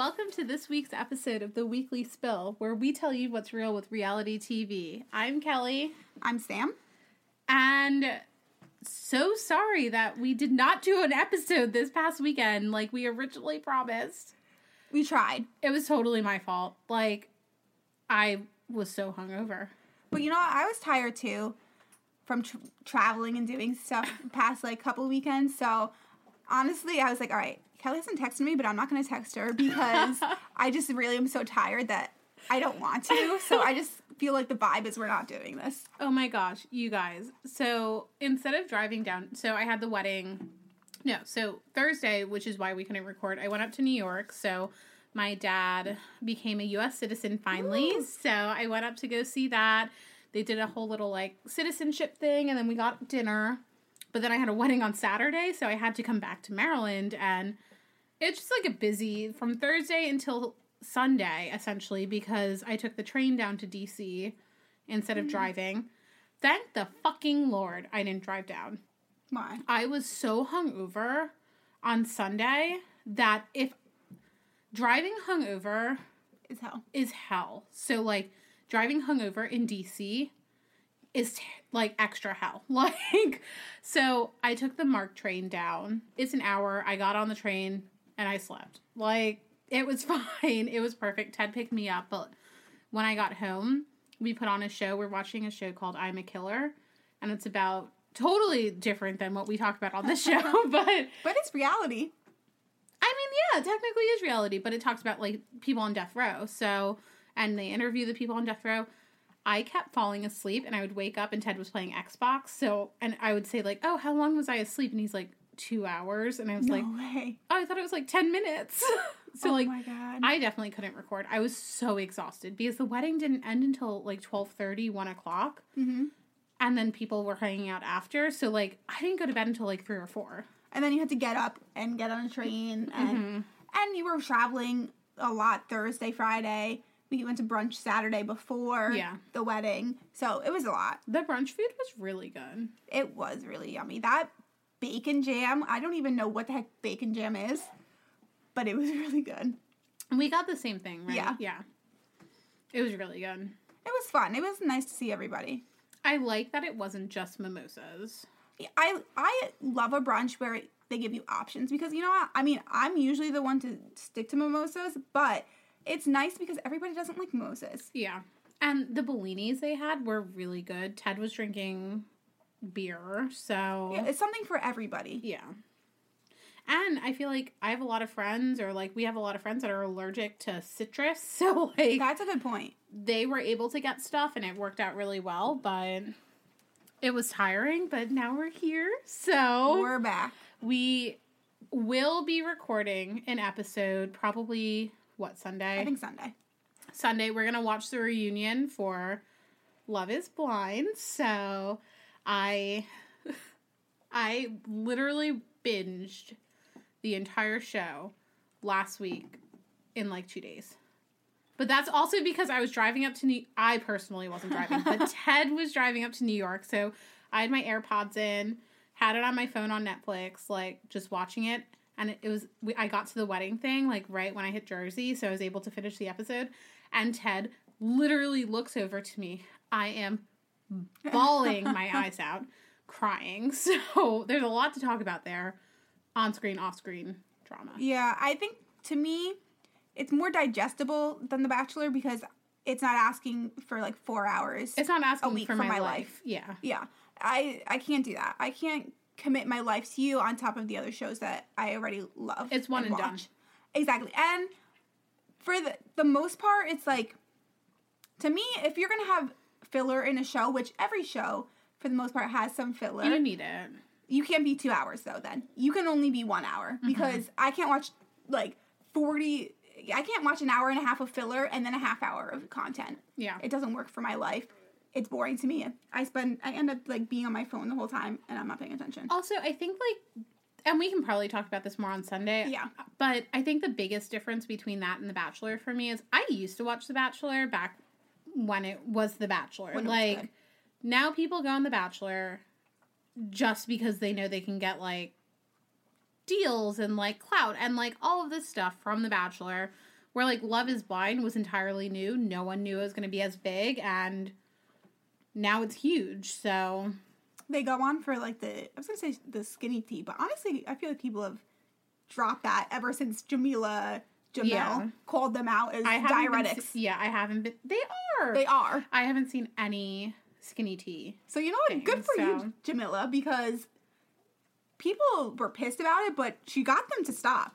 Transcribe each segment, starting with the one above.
Welcome to this week's episode of The Weekly Spill, where we tell you what's real with reality TV. I'm Kelly, I'm Sam. and so sorry that we did not do an episode this past weekend like we originally promised. We tried. It was totally my fault. Like, I was so hungover. But you know what? I was tired too from tr- traveling and doing stuff past like couple weekends. So honestly, I was like, all right, Kelly hasn't texted me, but I'm not going to text her because I just really am so tired that I don't want to. So I just feel like the vibe is we're not doing this. Oh my gosh, you guys. So instead of driving down, so I had the wedding. No, so Thursday, which is why we couldn't record, I went up to New York. So my dad became a US citizen finally. Woo. So I went up to go see that. They did a whole little like citizenship thing and then we got dinner. But then I had a wedding on Saturday, so I had to come back to Maryland and it's just like a busy from Thursday until Sunday essentially because I took the train down to DC instead of mm. driving. Thank the fucking Lord I didn't drive down. Why? I was so hungover on Sunday that if driving hungover Is hell. is hell. So like driving hungover in DC is t- like extra hell. Like so I took the MARC train down. It's an hour. I got on the train and I slept. Like it was fine. It was perfect. Ted picked me up, but when I got home, we put on a show. We're watching a show called I'm a Killer, and it's about totally different than what we talk about on this show, but But it's reality. I mean, yeah, technically is reality, but it talks about like people on death row. So, and they interview the people on death row. I kept falling asleep and I would wake up and Ted was playing Xbox. So, and I would say, like, oh, how long was I asleep? And he's like, two hours. And I was No like, way. oh, I thought it was like 10 minutes. so, oh like. I definitely couldn't record. I was so exhausted because the wedding didn't end until like 12 30, 1 o'clock. hmm And then people were hanging out after. So, like, I didn't go to bed until like 3 or 4. And then you had to get up and get on a train and Mhm. and you were traveling a lot Thursday, Friday. We went to brunch Saturday before Yeah. the wedding. So it was a lot. The brunch food was really good. It was really yummy. That bacon jam, I don't even know what the heck bacon jam is, but it was really good. We got the same thing, right? Yeah. Yeah. It was really good. It was fun. It was nice to see everybody. I like that it wasn't just mimosas. I I love a brunch where they give you options because you know what? I mean, I'm usually the one to stick to mimosas, but it's nice because everybody doesn't like Moses. Yeah. And the bellinis they had were really good. Ted was drinking beer, so Yeah, it's something for everybody. yeah. And I feel like I have a lot of friends, or like we have a lot of friends that are allergic to citrus. So, like, That's a good point. they were able to get stuff and it worked out really well, but it was tiring. But now we're here. So, We're back. we will be recording an episode probably, what, Sunday? I think Sunday. Sunday we're gonna watch the reunion for Love is Blind. So I I literally binged the entire show last week in like two days. But that's also because I was driving up to New I personally wasn't driving, but Ted was driving up to New York. So I had my AirPods in, had it on my phone on Netflix, like just watching it. And it, it was, we, I got to the wedding thing like right when I hit Jersey. So I was able to finish the episode. And Ted literally looks over to me. I am bawling my eyes out, crying. So there's a lot to talk about there on screen, off screen drama. Yeah, I think to me, it's more digestible than The Bachelor because it's not asking for like four hours. It's not asking a week for, for my, my life. life. Yeah. yeah, I I can't do that. I can't commit my life to you on top of the other shows that I already love. It's one and done. Exactly, and for the the most part, it's like to me, if you're gonna have filler in a show, which every show for the most part has some filler, You need it. you can't be two hours though then you can only be one hour mm-hmm. because i can't watch like 40 i can't watch an hour and a half of filler and then a half hour of content Yeah. it doesn't work for my life it's boring to me i spend i end up like being on my phone the whole time and i'm not paying attention Also, I think like, and we can probably talk about this more on Sunday. Yeah. But I think the biggest difference between that and The Bachelor for me is I used to watch The Bachelor back when it was The Bachelor. Was like good. now people go on The Bachelor just because they know they can get like deals and like clout and like all of this stuff from The Bachelor. Where like Love is Blind was entirely new. No one knew it was going to be as big and now it's huge. So They go on for like the I was gonna say the skinny tea, but honestly, I feel like people have dropped that ever since Jamila Jamil Yeah. called them out as haven't been diuretics. yeah, I haven't been They are. They are. I haven't seen any skinny tea. So you know what? Good for so- you, Jamila, because people were pissed about it, but she got them to stop.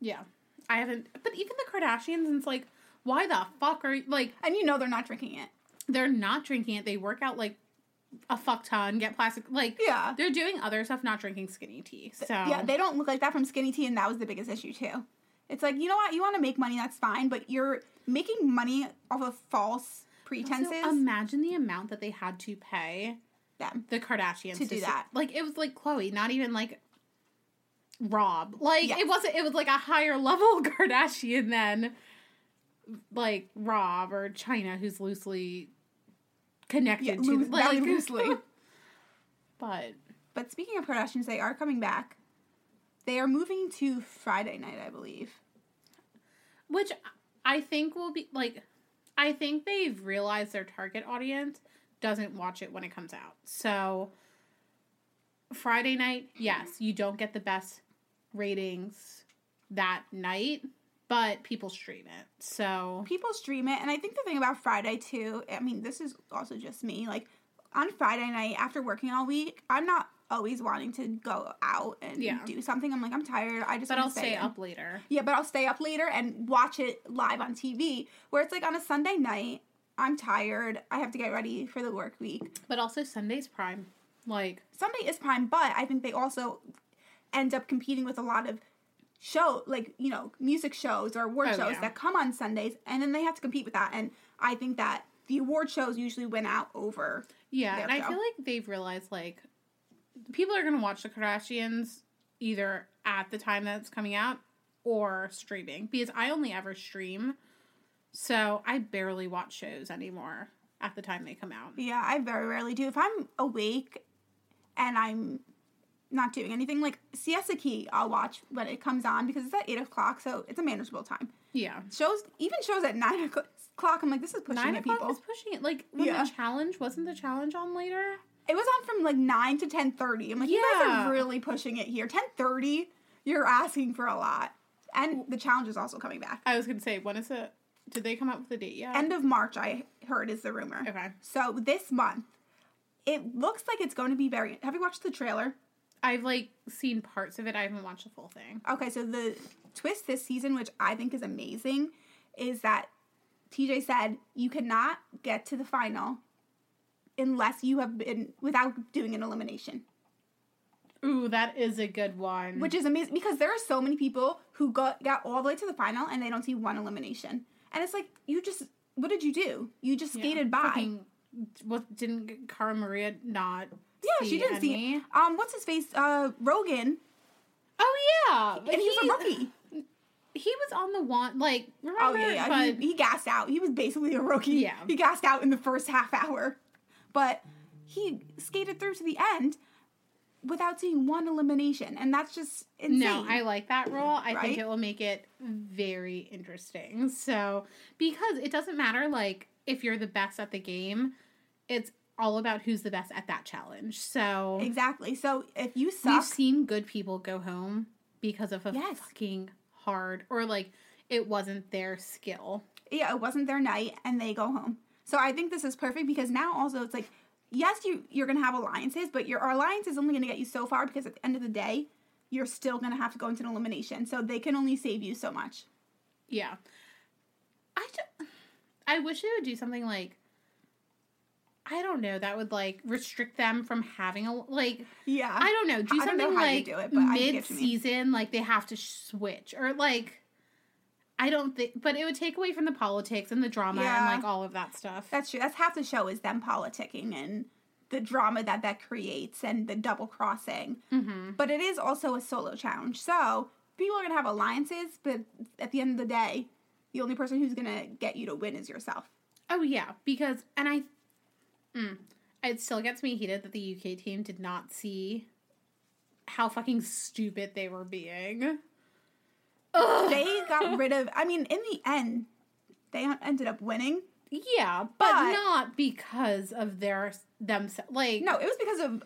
Yeah. I haven't but even the Kardashians it's like why the fuck are you like And you know they're not drinking it. They're not drinking it. They work out like a fuck ton, get plastic like Yeah. they're doing other stuff, not drinking skinny tea. So Yeah, they don't look like that from skinny tea, and that was the biggest issue too. It's like you know what, you want to make money, that's fine, but you're making money off of false pretenses. Also, imagine the amount that they had to pay them. the Kardashians To do that. Like it was like Khloe, not even like Rob. Like Yes. it wasn't. It was like a higher level Kardashian than like Rob or Chyna, who's loosely connected Yeah, to loose- like very loosely. But But speaking of Kardashians, they are coming back. They are moving to Friday night, I believe. which I think will be like, I think they've realized their target audience doesn't watch it when it comes out. So Friday night, yes, you don't get the best ratings that night, but people stream it. So People stream it, and I think the thing about Friday too. I mean, this is also just me. Like on Friday night after working all week, I'm not always wanting to go out and Yeah. do something. I'm like, I'm tired. I just but I'll stay in. up later. Yeah, but I'll stay up later and watch it live on TV. Where it's like on a Sunday night, I'm tired. I have to get ready for the work week. But also Sunday's prime. Like Sunday is prime, but I think they also end up competing with a lot of show like you know music shows or award Oh, shows yeah. that come on Sundays, and then they have to compete with that. And I think that the award shows usually win out over. Yeah, and I feel like they've realized like people are gonna watch the Kardashians either at the time that it's coming out or streaming because I only ever stream, so I barely watch shows anymore at the time they come out. Yeah, I very rarely do. If I'm awake and I'm not doing anything, like Siesta Key, I'll watch when it comes on because it's at eight o'clock, so it's a manageable time. Yeah, shows even shows at nine o'clock. I'm like, this is pushing nine it, people. is pushing it. Like when Yeah. the challenge wasn't the challenge on later. It was on from like nine to ten thirty. I'm like, you guys are really pushing it here. Ten thirty, you're asking for a lot. And the challenge is also coming back. I was gonna say when is it? Did they come up with a date yet? End of March, I heard is the rumor. okay, So this month, it looks like it's going to be very. Have you watched the trailer? I've like seen parts of it. I haven't watched the full thing. Okay, so the twist this season, which I think is amazing, is that TJ said you cannot get to the final unless you have been without doing an elimination. Ooh, that is a good one. which is amazing because there are so many people who got got all the way to the final and they don't see one elimination, and it's like you just what did you do? You just Yeah. skated by. Fucking- what didn't Cara Maria not? Yeah, she didn't see. Um, what's his face? Uh, Rogan, Oh yeah, and he, he's a rookie. He was on the one like Oh remember, yeah, yeah. but he, he gassed out. He was basically a rookie. Yeah. he gassed out in the first half hour, but he skated through to the end without seeing one elimination, and that's just insane. no, I like that role. I Right? think it will make it very interesting. So because it doesn't matter like if you're the best at the game, it's all about who's the best at that challenge. So exactly. So if you we've seen good people go home because of a Yes. fucking hard or like it wasn't their skill. yeah, it wasn't their night and they go home. So I think this is perfect because now also it's like, yes, you you're gonna have alliances, but your alliance is only gonna get you so far because at the end of the day, you're still gonna have to go into an elimination. So they can only save you so much. Yeah. I ju- I wish they would do something like I don't know that would like restrict them from having a like Yeah. I don't know do I don't something know how like do it, but I get what you mean. mid season like they have to switch or like I don't think but it would take away from the politics and the drama Yeah. and like all of that stuff. That's true. That's half the show is them politicking and the drama that that creates and the double crossing. hmm But it is also a solo challenge. So people are gonna have alliances, but at the end of the day, the only person who's gonna get you to win is yourself. Oh yeah, because and I, mm, it still gets me heated that the UK team did not see how fucking stupid they were being. Ugh. they got rid of. I mean, in the end, they ended up winning. Yeah, but, But- not because of their themselves. Like No, it was because of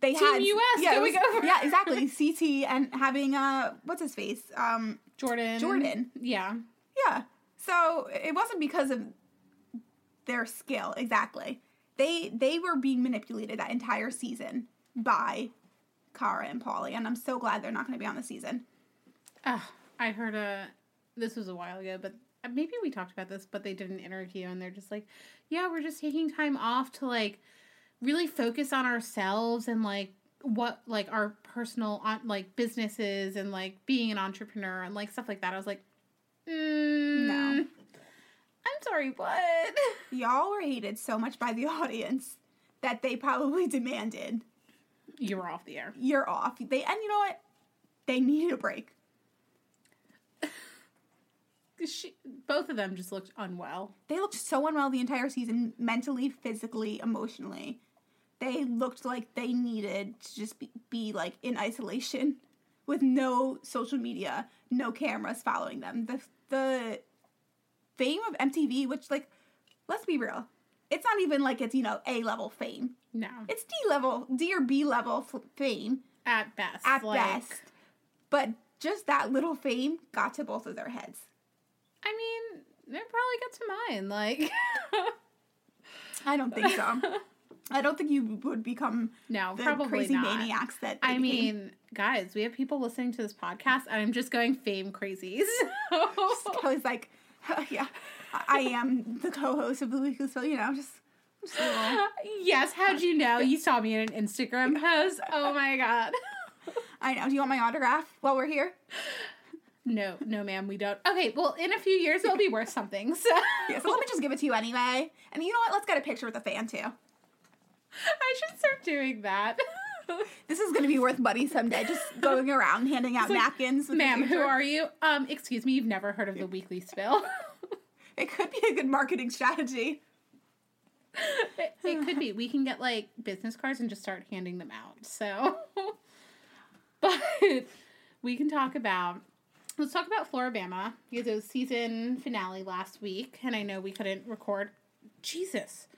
they Team had US yeah, going over. Yeah, exactly. CT and having uh, what's his face? Um, Jordan. Jordan. Yeah. yeah. So it wasn't because of their skill exactly. They they were being manipulated that entire season by Cara and Paulie, and I'm so glad they're not going to be on the season. Uh, I heard a. This was a while ago, but uh, maybe we talked about this. But they did an interview, and they're just like, "Yeah, we're just taking time off to like really focus on ourselves and like what like our personal on like businesses and like being an entrepreneur and like stuff like that." I was like, mm, No. Sorry, what? Y'all were hated so much by the audience that they probably demanded You were off the air. you're off. They and you know what? They needed a break. She, both of them just looked unwell. They looked so unwell the entire season, mentally, physically, emotionally. They looked like they needed to just be, be like in isolation with no social media, no cameras following them. The the fame of MTV, which like let's be real, it's not even like it's you know A level fame. No, It's D level, D or B level f- fame at best. at like, best. But just that little fame got to both of their heads. I mean, they probably got to mine. Like, I don't think so. I don't think you would become no, probably crazy not. maniacs that I became. mean, guys, we have people listening to this podcast, and I'm just going fame crazies. I was like, yeah, I am the co-host of the Weekly Spill. You know, just, just little. yes, how'd you know? You saw me in an Instagram post. Oh my god. I know. Do you want my autograph while we're here? No, no, ma'am, we don't. Okay, well, in a few years, it'll be worth something. So Yeah. So let me just give it to you anyway. And you know what? Let's get a picture with a fan too. I should start doing that. This is going to be worth money someday. Just going around handing out like, napkins. Ma'am, who are you? Um, excuse me, you've never heard of the Weekly Spill. It could be a good marketing strategy. it, it could be. We can get like business cards and just start handing them out. So, but we can talk about. Let's talk about Floribama because it was season finale last week, and I know we couldn't record. Jesus,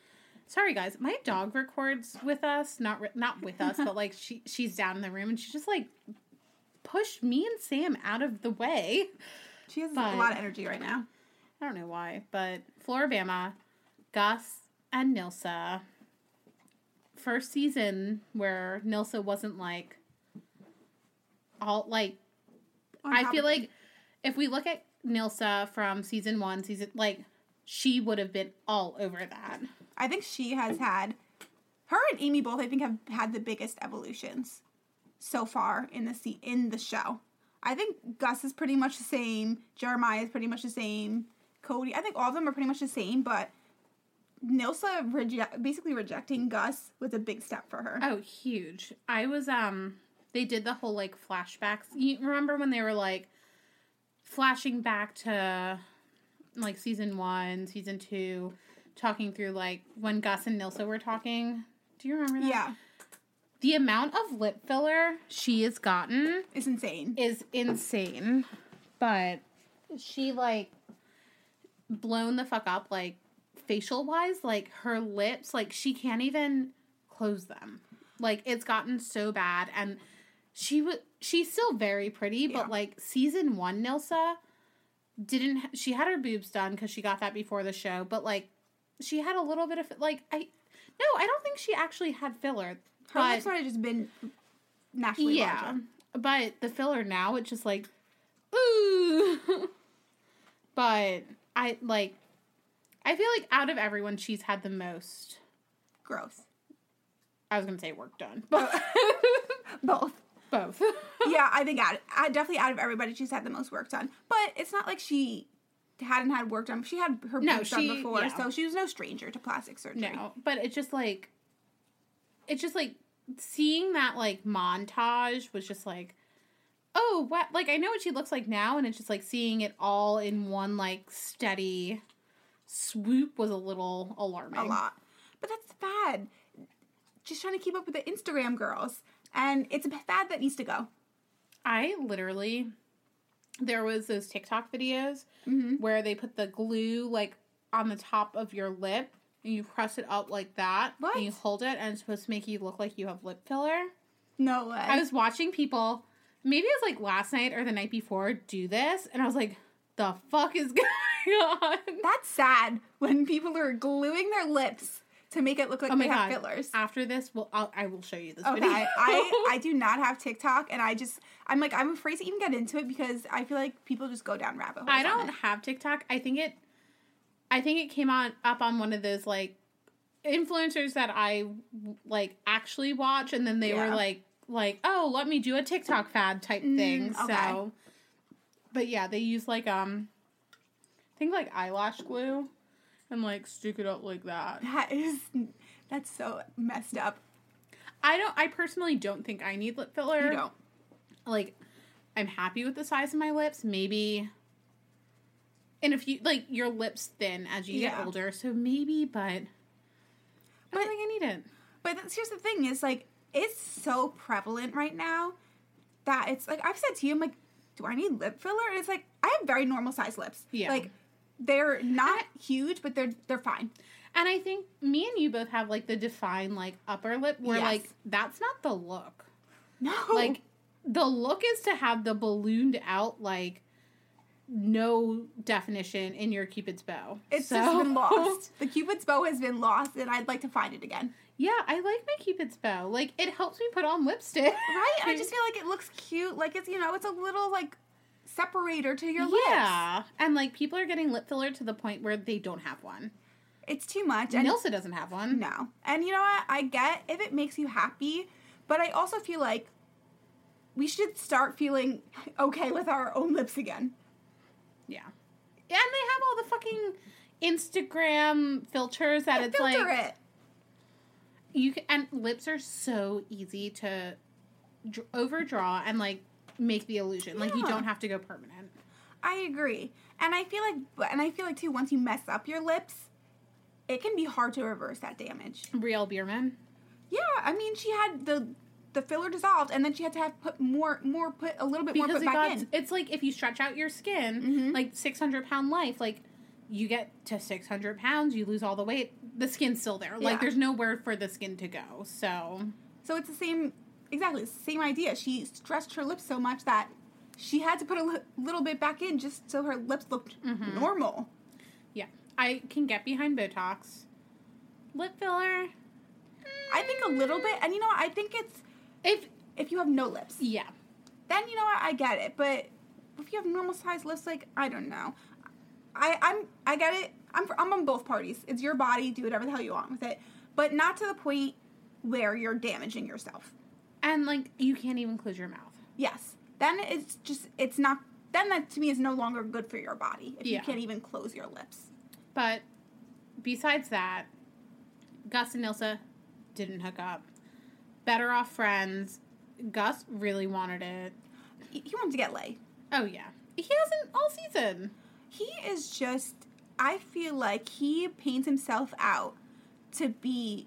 sorry guys. My dog records with us, not re- not with us, but like she she's down in the room and she just like pushed me and Sam out of the way. She has But- a lot of energy right now. I don't know why, but Floribama, Gus and Nilsa. First season where Nilsa wasn't like all like I feel like if we look at Nilsa from season one, season like she would have been all over that. I think she has had her and Aimee both. I think have had the biggest evolutions so far in the se- in the show. I think Gus is pretty much the same. Jeremiah is pretty much the same. Codi, I think all of them are pretty much the same. But Nilsa basically rejecting Gus was a big step for her. Oh, huge. I was um they did the whole like flashbacks. You remember when they were like flashing back to like season 1, season 2, talking through like when Gus and Nilsa were talking. Do you remember that? Yeah, The amount of lip filler she has gotten is insane. is insane. But she like blown the fuck up like facial wise, like her lips, like she can't even close them. Like it's gotten so bad and she was she's still very pretty, Yeah. but like season 1 Nilsa didn't ha- she had her boobs done cuz she got that before the show, but like she had a little bit of like I no, I don't think she actually had filler. Her but- lips might have just been naturally yeah, larger. but the filler now it's just like, ooh. but I like, I feel like out of everyone, she's had the most. Gross. I was gonna say work done, but Both. both. yeah, I think out, I definitely out of everybody, she's had the most work done. But it's not like she hadn't had work done. She had her No, boobs she- done before, yeah. so she was no stranger to plastic surgery. no, but it's just like, it's just like seeing that like montage was just like, oh, what? Like I know what she looks like now, and it's just like seeing it all in one like steady swoop was a little alarming. a lot. But that's bad. Just trying to keep up with the Instagram girls. And it's a fad that needs to go. I literally there was those TikTok videos Mm-hmm. where they put the glue like on the top of your lip and you press it up like that What? and you hold it and it's supposed to make you look like you have lip filler. No way. I was watching people, maybe it was like last night or the night before, do this, and I was like, the fuck is going on? That's sad when people are gluing their lips to make it look like Oh my they have God. fillers. After this, well, I'll, I will show you this Okay, video. I I do not have TikTok, and I just I'm like I'm afraid to even get into it because I feel like people just go down rabbit holes. I don't have TikTok. I think it, I think it came on up on one of those like influencers that I like actually watch, and then they Yeah. were like, like, oh, let me do a TikTok fad type Mm, thing. okay. So, but yeah, they use like um, I think like eyelash glue, and like stick it up like that. That is that's so messed up. I don't. I personally don't think I need lip filler. You don't. Like I'm happy with the size of my lips. Maybe in a few like your lips thin as you Yeah. get older, so maybe, but I But- don't think I need it. But that's, here's the thing: is like it's so prevalent right now that it's like I've said to you, I'm like, do I need lip filler? And it's like I have very normal sized lips. Yeah. Like they're not huge, but they're they're fine. And I think me and you both have like the defined like upper lip where Yes. like that's not the look. No. Like the look is to have the ballooned out like no definition in your cupid's bow. it's So- just been lost. The cupid's bow has been lost, and I'd like to find it again. Yeah, I like my cupid's bow. Like it helps me put on lipstick. Right? I just feel like it looks cute. Like it's you know, it's a little like separator to your lips. Yeah, and like people are getting lip filler to the point where they don't have one. It's too much. And Nilsa doesn't have one. no. And you know what? I get if it makes you happy, but I also feel like we should start feeling okay with our own lips again. Yeah, and they have all the fucking Instagram filters that it's Filter like it. you can, and lips are so easy to dr- overdraw and like make the illusion. Like you don't have to go permanent. I agree. And I feel like and I feel like too once you mess up your lips, it can be hard to reverse that damage. Brielle Biermann. Yeah, I mean she had the the filler dissolved and then she had to have put more more put a little bit more put back got in. it's like if you stretch out your skin Mhm. like 600 pound life like you get to 600 pounds you lose all the weight the skin's still there Yeah. like there's nowhere for the skin to go so So it's the same, exactly the same idea. She stretched her lips so much that she had to put a li- little bit back in just so her lips looked Mhm. normal. yeah i can get behind botox lip filler I think a little bit, and you know? I think it's if if you have no lips, yeah then you know what? I get it. But if you have normal sized lips, like I don't know, I I'm I get it. I'm I'm on both parties. It's your body. Do whatever the hell you want with it, but not to the point where you're damaging yourself. and like you can't even close your mouth Yes. Then it's just it's not. Then that to me is no longer good for your body if Yeah. you can't even close your lips. but besides that gus and nilsa didn't hook up better off friends gus really wanted it He, he wanted to get laid. oh yeah he hasn't all season He is just. I feel like he paints himself out to be.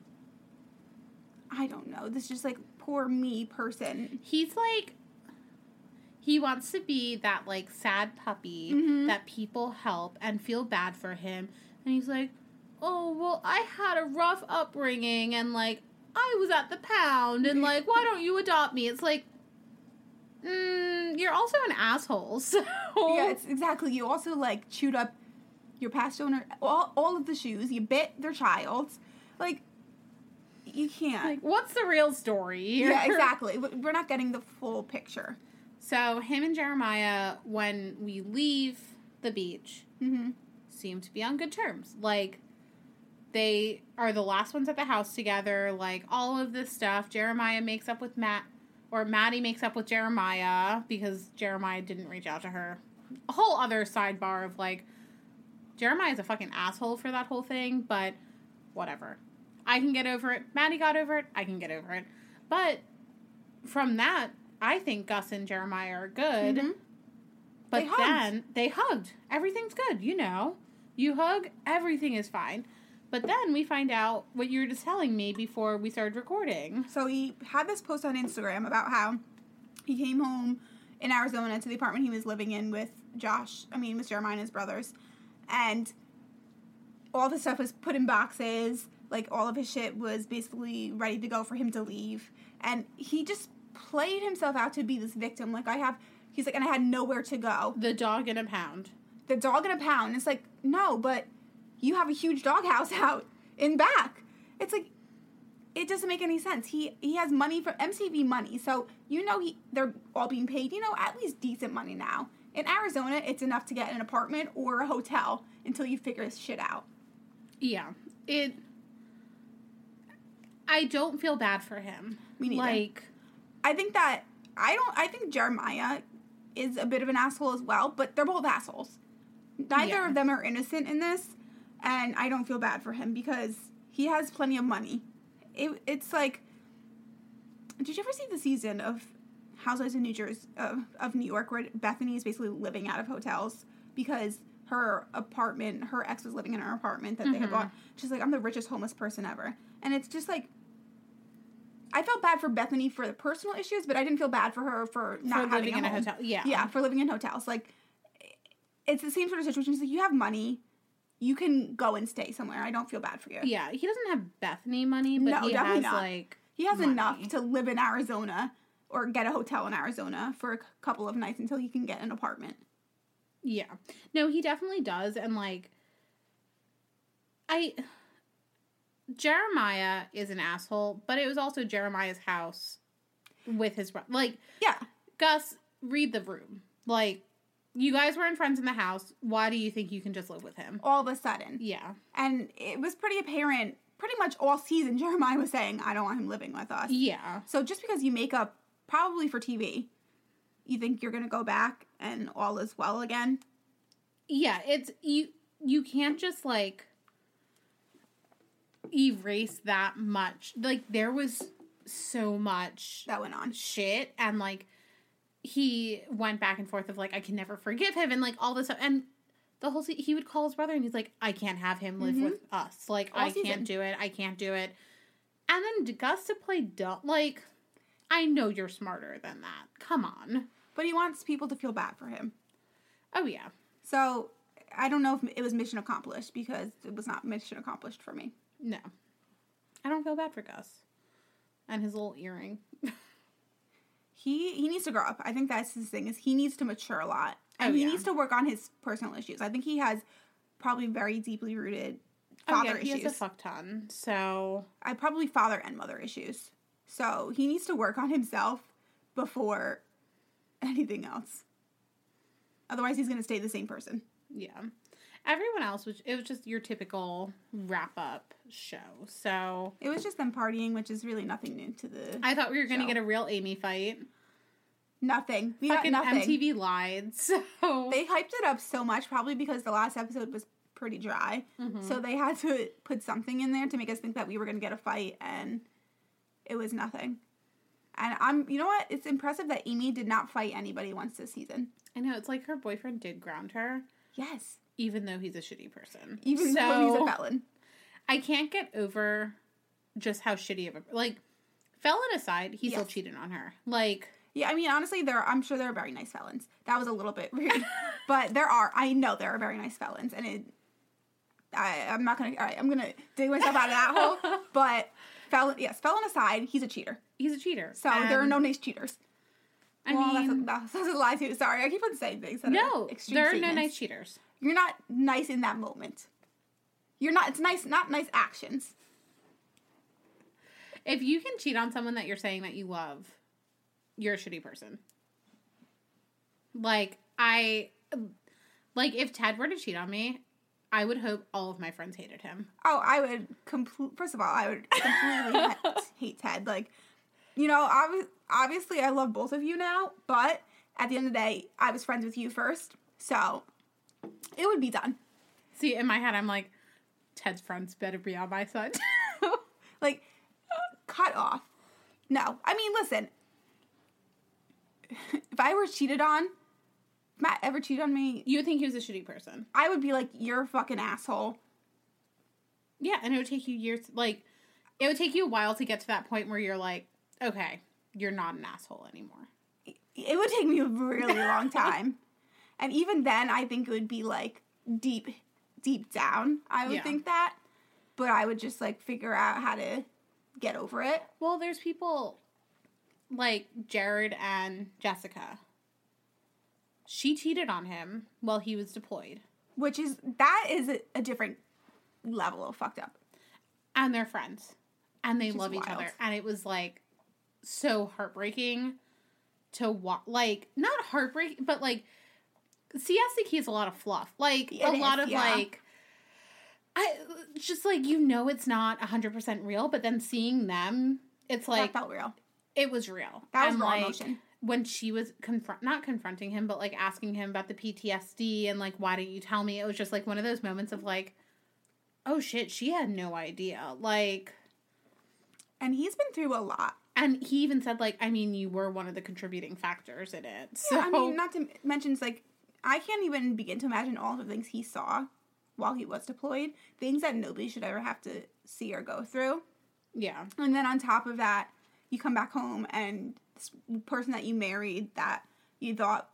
I don't know. This just like poor me person. he's like he wants to be that like sad puppy Mhm. that people help and feel bad for him and he's like oh well i had a rough upbringing and like i was at the pound and like why don't you adopt me it's like mm, you're also an asshole so Yeah, it's exactly. You also like chewed up your past owner, all, all of the shoes. You bit their child. Like, you can't. like what's the real story yeah, exactly. We- We're not getting the full picture. so him and jeremiah when we leave the beach Mm-hmm. seem to be on good terms. Like they are the last ones at the house together. Like all of this stuff. Jeremiah makes up with Matt, or Maddie makes up with Jeremiah because Jeremiah didn't reach out to her. A whole other sidebar of like Jeremiah is a fucking asshole for that whole thing, but whatever. I can get over it. Maddie got over it. I can get over it. But from that, I think Gus and Jeremiah are good. Mhm. But They then they hugged. Everything's good, you know. You hug, everything is fine. But then we find out what you were just telling me before we started recording. So he had this post on Instagram about how he came home in Arizona to the apartment he was living in with Josh. I mean, with Jeremiah and his brothers, and all the stuff was put in boxes. Like all of his shit was basically ready to go for him to leave, and he just played himself out to be this victim. Like I have, he's like, and I had nowhere to go. The dog in a pound. The dog in a pound. It's like no, but you have a huge doghouse out in back. It's like it doesn't make any sense. He he has money from MTV money, so you know he they're all being paid. You know at least decent money now. In Arizona, it's enough to get an apartment or a hotel until you figure this shit out. Yeah. It I don't feel bad for him. Me neither. Like I think that I don't. I think Jeremiah is a bit of an asshole as well, but they're both assholes. Neither Yeah. of them are innocent in this, and I don't feel bad for him because he has plenty of money. It, it's like, did you ever see the season of Housewives of New Jersey of, of New York where Bethany is basically living out of hotels because her apartment, her ex was living in her apartment that they had Mhm. bought. She's like, I'm the richest homeless person ever, and it's just like. I felt bad for Bethany for the personal issues, but I didn't feel bad for her for not for having living in a hotel. Yeah. Yeah, for living in hotels. Like, it's the same sort of situation. She's like you have money, you can go and stay somewhere. I don't feel bad for you. Yeah. He doesn't have Bethany money, but No, he definitely has not. like He has money. enough to live in Arizona or get a hotel in Arizona for a couple of nights until he can get an apartment. Yeah. No, he definitely does. And like, I. Jeremiah is an asshole, but it was also Jeremiah's house with his. Like, Yeah, Gus, read the room. Like, you guys weren't friends in the house. Why do you think you can just live with him? all of a sudden. Yeah. And it was pretty apparent, pretty much all season, Jeremiah was saying, I don't want him living with us. Yeah. So just because you make up, probably for TV, you think you're going to go back and all is well again? Yeah, it's you you can't just like erase that much. Like there was so much That went on. shit and like he went back and forth of like I can never forgive him and like all this stuff and the whole he would call his brother and he's like I can't have him live Mhm. with us. Like All I season. can't do it. I can't do it. And then Gus to play dumb like I know you're smarter than that. Come on. But he wants people to feel bad for him. Oh yeah. So I don't know if it was mission accomplished because it was not mission accomplished for me. No. I don't feel bad for Gus. And his little earring. He he needs to grow up. I think that's his thing is he needs to mature a lot. And Oh, he yeah. needs to work on his personal issues. I think he has probably very deeply rooted Oh, father yeah, he issues. has a fuck ton. So I probably father and mother issues. So he needs to work on himself before anything else. Otherwise he's gonna stay the same person. yeah. Everyone else was it was just your typical wrap up show. So It was just them partying, which is really nothing new to the I thought we were gonna get a real Aimee fight. nothing. We Fucking got nothing. MTV lied. So They hyped it up so much, probably because the last episode was pretty dry. Mhm. So they had to put something in there to make us think that we were going to get a fight, and it was nothing. And I'm, you know what? It's impressive that Aimee did not fight anybody once this season. I know it's like her boyfriend did ground her, Yes, even though he's a shitty person. even so, though he's a felon. I can't get over just how shitty of a like felon aside, he still Yes. cheated on her. Like Yeah, I mean, honestly, there. I'm sure there are very nice felons. That was a little bit rude, but there are. I know there are very nice felons, and it. I, I'm not gonna. All right, I'm gonna dig myself out of that hole. But felon, yes, felon aside, he's a cheater. he's a cheater. So there are no nice cheaters. I well, mean, that's, a, that's a lie too. Sorry, I keep on saying things. That no, are there are no nice cheaters. You're not nice in that moment. You're not. It's nice, not nice actions. If you can cheat on someone that you're saying that you love, you're a shitty person. Like I like if Ted were to cheat on me, I would hope all of my friends hated him. Oh, I would complete. First of all, I would completely ha- hate Ted. Like, you know, obvi- obviously, I love both of you now, but at the end of the day, I was friends with you first, so it would be done. See, in my head I'm like Ted's friends better be on my side. Like, cut off. No, I mean, listen. If I were cheated on, Matt ever cheated on me, you would think he was a shitty person. I would be like, "You're a fucking asshole." Yeah, and it would take you years like it would take you a while to get to that point where you're like, okay, you're not an asshole anymore. it would take me a really long time. And even then, I think it would be like deep, deep down. I would Yeah. think that. But I would just like figure out how to get over it. Well, there's people like Jared and Jessica. She cheated on him while he was deployed. Which is, that is a, a different level of fucked up. And they're friends. And they Which love each wild. other. And it was like so heartbreaking to watch. Like, not heartbreaking, but like, Siesta Key is a lot of fluff. Like, It a is, lot of yeah. like, I just like, you know, it's not 100% real, but then seeing them, it's like, that felt real. it was real. That was And, raw like, emotion. when she was confront not confronting him but like asking him about the PTSD and like why didn't you tell me it was just like one of those moments of like oh shit she had no idea like And he's been through a lot. and he even said like I mean you were one of the contributing factors in it so Yeah, I mean, not to mention, it's like, I can't even begin to imagine all the things he saw while he was deployed. Things that nobody should ever have to see or go through. yeah And then on top of that, you come back home and this person that you married that you thought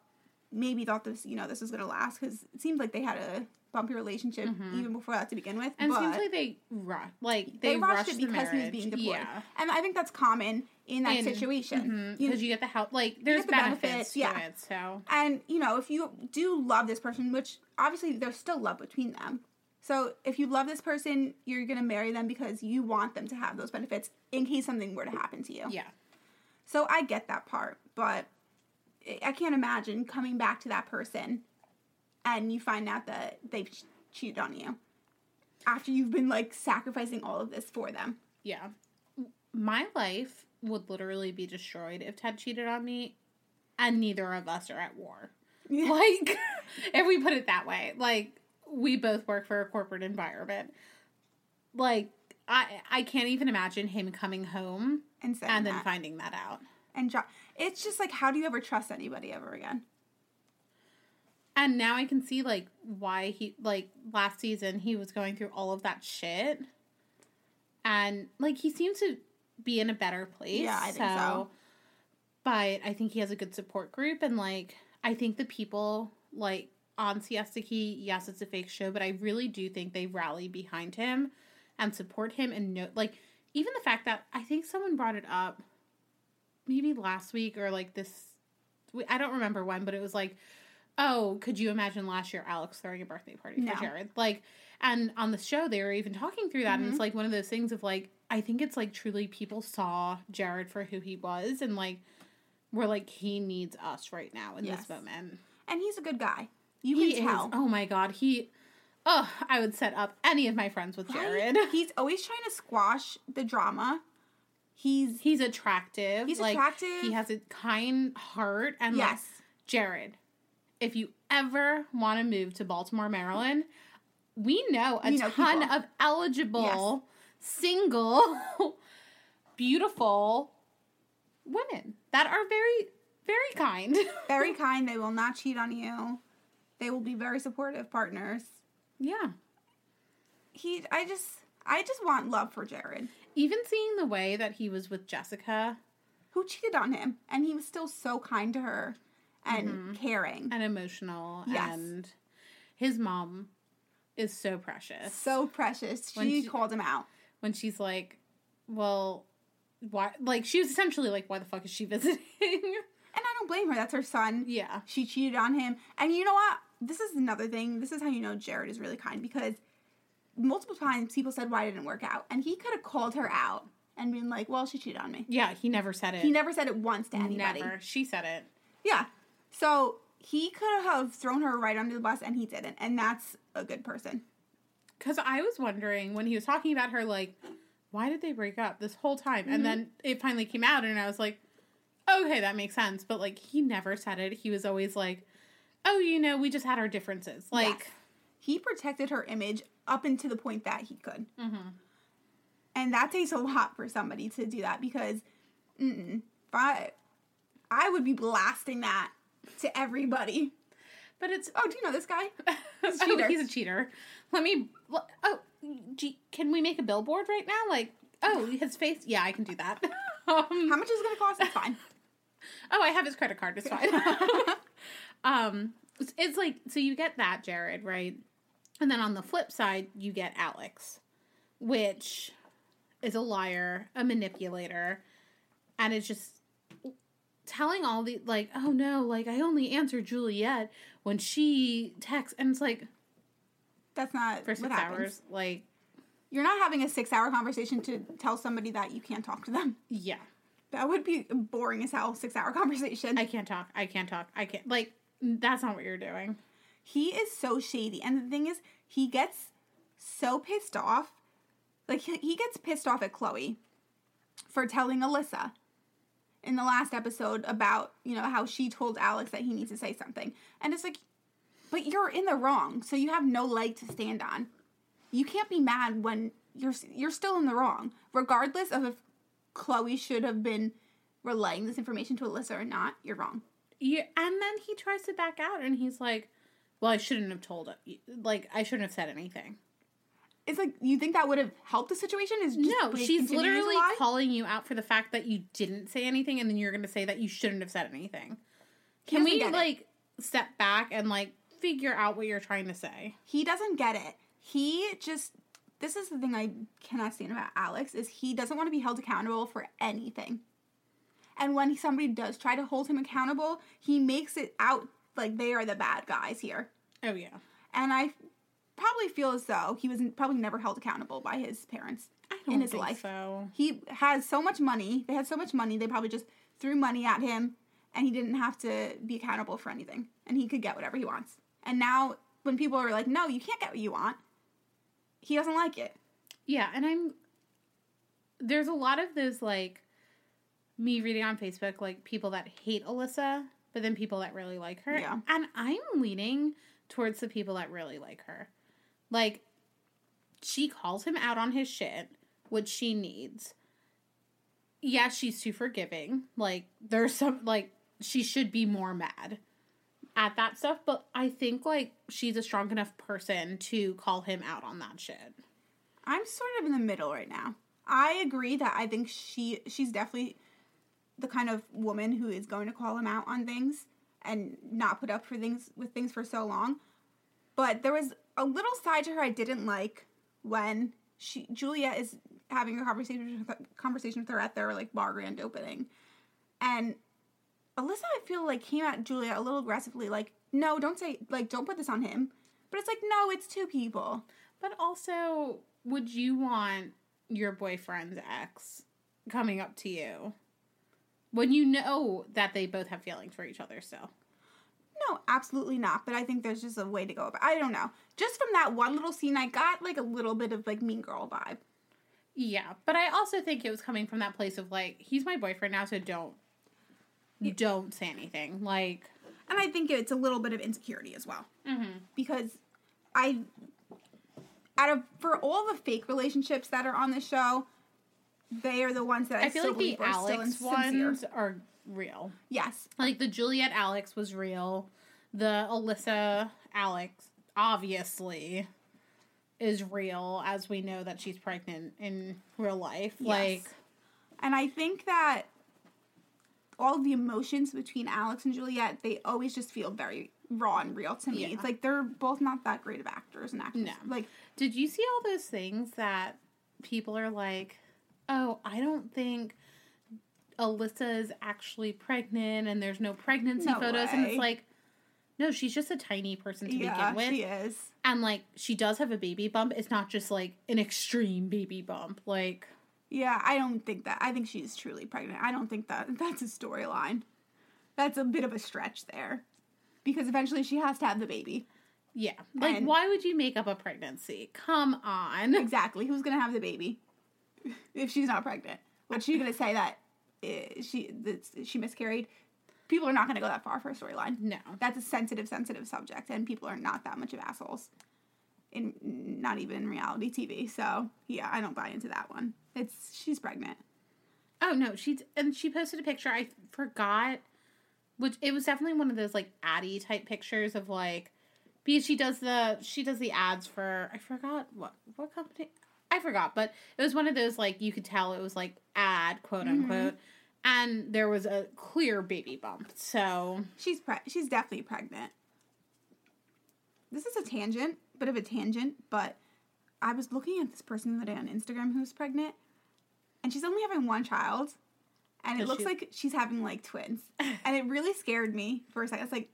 maybe thought this, you know, this was going to last because it seemed like they had a bumpy relationship even before that to begin with. Mm-hmm. and it but seems like they rushed like they, they, rushed, rushed it because he was being deployed. yeah And I think that's common in that In- situation. You- because you get the help like there's the benefits, benefits, to yeah. it so And you know, if you do love this person, which obviously there's still love between them. So if you love this person, you're gonna marry them because you want them to have those benefits in case something were to happen to you. yeah So I get that part, but I can't imagine coming back to that person and you find out that they've ch- cheated on you after you've been like sacrificing all of this for them. Yeah. My life would literally be destroyed if Ted cheated on me and neither of us are at war. Yeah. Like, if we put it that way, like, we both work for a corporate environment. Like, I I can't even imagine him coming home And and then that. finding that out. and jo- it's just like, how do you ever trust anybody ever again? And now I can see like why he like last season he was going through all of that shit. And like he seems to be in a better place. Yeah, I think so. But I think he has a good support group and like I think the people like on Siesta Key, yes, it's a fake show, but I really do think they rally behind him and support him and know like even the fact that I think someone brought it up maybe last week or like this I don't remember when, but it was like, oh, could you imagine last year Alex throwing a birthday party No. for Jared? Like, and on the show they were even talking through that, and Mm-hmm. it's like one of those things of like, I think it's like truly people saw Jared for who he was, and like, we're like he needs us right now in Yes. this moment. And he's a good guy. You He can is. tell. Oh my god, he. Oh, I would set up any of my friends with Right? Jared. He's always trying to squash the drama. He's He's attractive. He's like, attractive. He has a kind heart, and like, yes. Jared, if you ever want to move to Baltimore, Maryland, we know a know ton people. of eligible, single, beautiful women that are very, very kind. Very kind. They will not cheat on you. They will be very supportive partners. yeah. He I just I just want love for Jared. Even seeing the way that he was with Jessica Who cheated on him and he was still so kind to her and mm-hmm. caring. and emotional, Yes. and his mom is so precious. So precious. She she- called him out. when she's like, well, why? Like, she was essentially like, why the fuck is she visiting? And I don't blame her. That's her son. yeah. She cheated on him. And you know what? This is another thing. This is how you know Jared is really kind because multiple times people said why it didn't it work out. And he could have called her out and been like, well, she cheated on me. Yeah, he never said it. He never said it once to anybody. Never. She said it. Yeah. So he could have thrown her right under the bus and he didn't. And that's a good person. Because I was wondering when he was talking about her, like, why did they break up this whole time? Mm-hmm. And then it finally came out, and I was like, okay, that makes sense. But, like, he never said it. He was always like, oh, you know, we just had our differences. Like, Yes. he protected her image up until the point that he could. mhm. And that takes a lot for somebody to do that because mm-mm, I, I would be blasting that to everybody. but it's, Oh, do you know this guy? oh, cheater. he's a cheater. Let me, oh, gee, can we make a billboard right now? Like, oh, his face, yeah, I can do that. um, How much is it going to cost? It's fine. oh, I have his credit card. It's fine. um, it's, it's like so you get that Jared right, and then on the flip side you get Alex, which is a liar, a manipulator, and it's just telling all the like, oh no, like I only answered Juliet when she texts, and it's like That's not for six what hours, like You're not having a six hour conversation to tell somebody that you can't talk to them. yeah, That would be boring as hell, six hour conversation. I can't talk, I can't talk, I can't like that's not what you're doing. he is so shady. And the thing is, he gets so pissed off. Like, he, he gets pissed off at Chloe for telling Alyssa in the last episode about, you know, how she told Alex that he needs to say something. And it's like, but you're in the wrong, so you have no leg to stand on. You can't be mad when you're you're still in the wrong, regardless of if Chloe should have been relaying this information to Alyssa or not. You're wrong. Yeah, and then he tries to back out, and he's like, "Well, I shouldn't have told it. Like, I shouldn't have said anything." It's like you think that would have helped the situation? Is No, she's literally calling you out for the fact that you didn't say anything, and then you're going to say that you shouldn't have said anything. Can we get it. like step back and like figure out what you're trying to say? he doesn't get it. He just this is the thing I cannot stand about Alex is he doesn't want to be held accountable for anything. And when somebody does try to hold him accountable, he makes it out like they are the bad guys here. Oh yeah, And I probably feel as though he was probably never held accountable by his parents I don't in his think life. so. He has so much money. They had so much money. They probably just threw money at him and he didn't have to be accountable for anything. And he could get whatever he wants. And now when people are like, "No, you can't get what you want." He doesn't like it. Yeah, and I'm there's a lot of those like me reading on Facebook like people that hate Alyssa, but then people that really like her. Yeah. And I'm leaning towards the people that really like her. Like she calls him out on his shit, which she needs. Yeah, she's too forgiving. Like there's some like she should be more mad at that stuff, but I think like she's a strong enough person to call him out on that shit. I'm sort of in the middle right now. I agree that I think she she's definitely the kind of woman who is going to call him out on things and not put up for things with things for so long. But there was a little side to her I didn't like when she Julia is having a conversation with, conversation with her at their like bar grand opening, and Alyssa I feel like came at Julia a little aggressively, like no, don't say like don't put this on him. But it's like no, it's two people. But also, would you want your boyfriend's ex coming up to you when you know that they both have feelings for each other still? No, absolutely not. But I think there's just a way to go about. I don't know. Just from that one little scene, I got like a little bit of like Mean Girl vibe. Yeah, but I also think it was coming from that place of like, he's my boyfriend now, so don't don't say anything. Like, And I think it's a little bit of insecurity as well. mhm. Because I, out of, for all the fake relationships that are on the show, they are the ones that I, I feel like the believe are still Alex sincere. ones are real. Yes. Like the Juliet Alex was real. The Alyssa Alex obviously is real as we know that she's pregnant in real life. Yes. Like And I think that all the emotions between Alex and Juliet, they always just feel very raw and real to me. Yeah. It's like they're both not that great of actors and actors. No. Like, Did you see all those things that people are like, oh, I don't think Alyssa is actually pregnant and there's no pregnancy No photos? And it's like, no, she's just a tiny person to yeah, begin with. she is. And like, she does have a baby bump. It's not just like an extreme baby bump. Like, Yeah, I don't think that. I think she's truly pregnant. I don't think that that's a storyline. That's a bit of a stretch there. Because eventually she has to have the baby. yeah. Like, And- why would you make up a pregnancy? Come on. Exactly. Who's going to have the baby if she's not pregnant? What's she going to say that Eh, she that she miscarried? People are not going to go that far for a storyline. No. That's a sensitive, sensitive subject, and people are not that much of assholes. In not even in reality TV. So yeah, I don't buy into that one. It's she's pregnant. Oh no, she's and she posted a picture. I forgot, which it was definitely one of those like Addie type pictures of like because she does the she does the ads for I forgot what what company I forgot, but it was one of those like you could tell it was like ad quote mm-hmm. unquote, and there was a clear baby bump. So She's pre- she's definitely pregnant. This is a tangent, bit of a tangent, but I was looking at this person the other day on Instagram who's pregnant, and she's only having one child, and it looks she- like she's having like twins, and it really scared me for a second. It's like,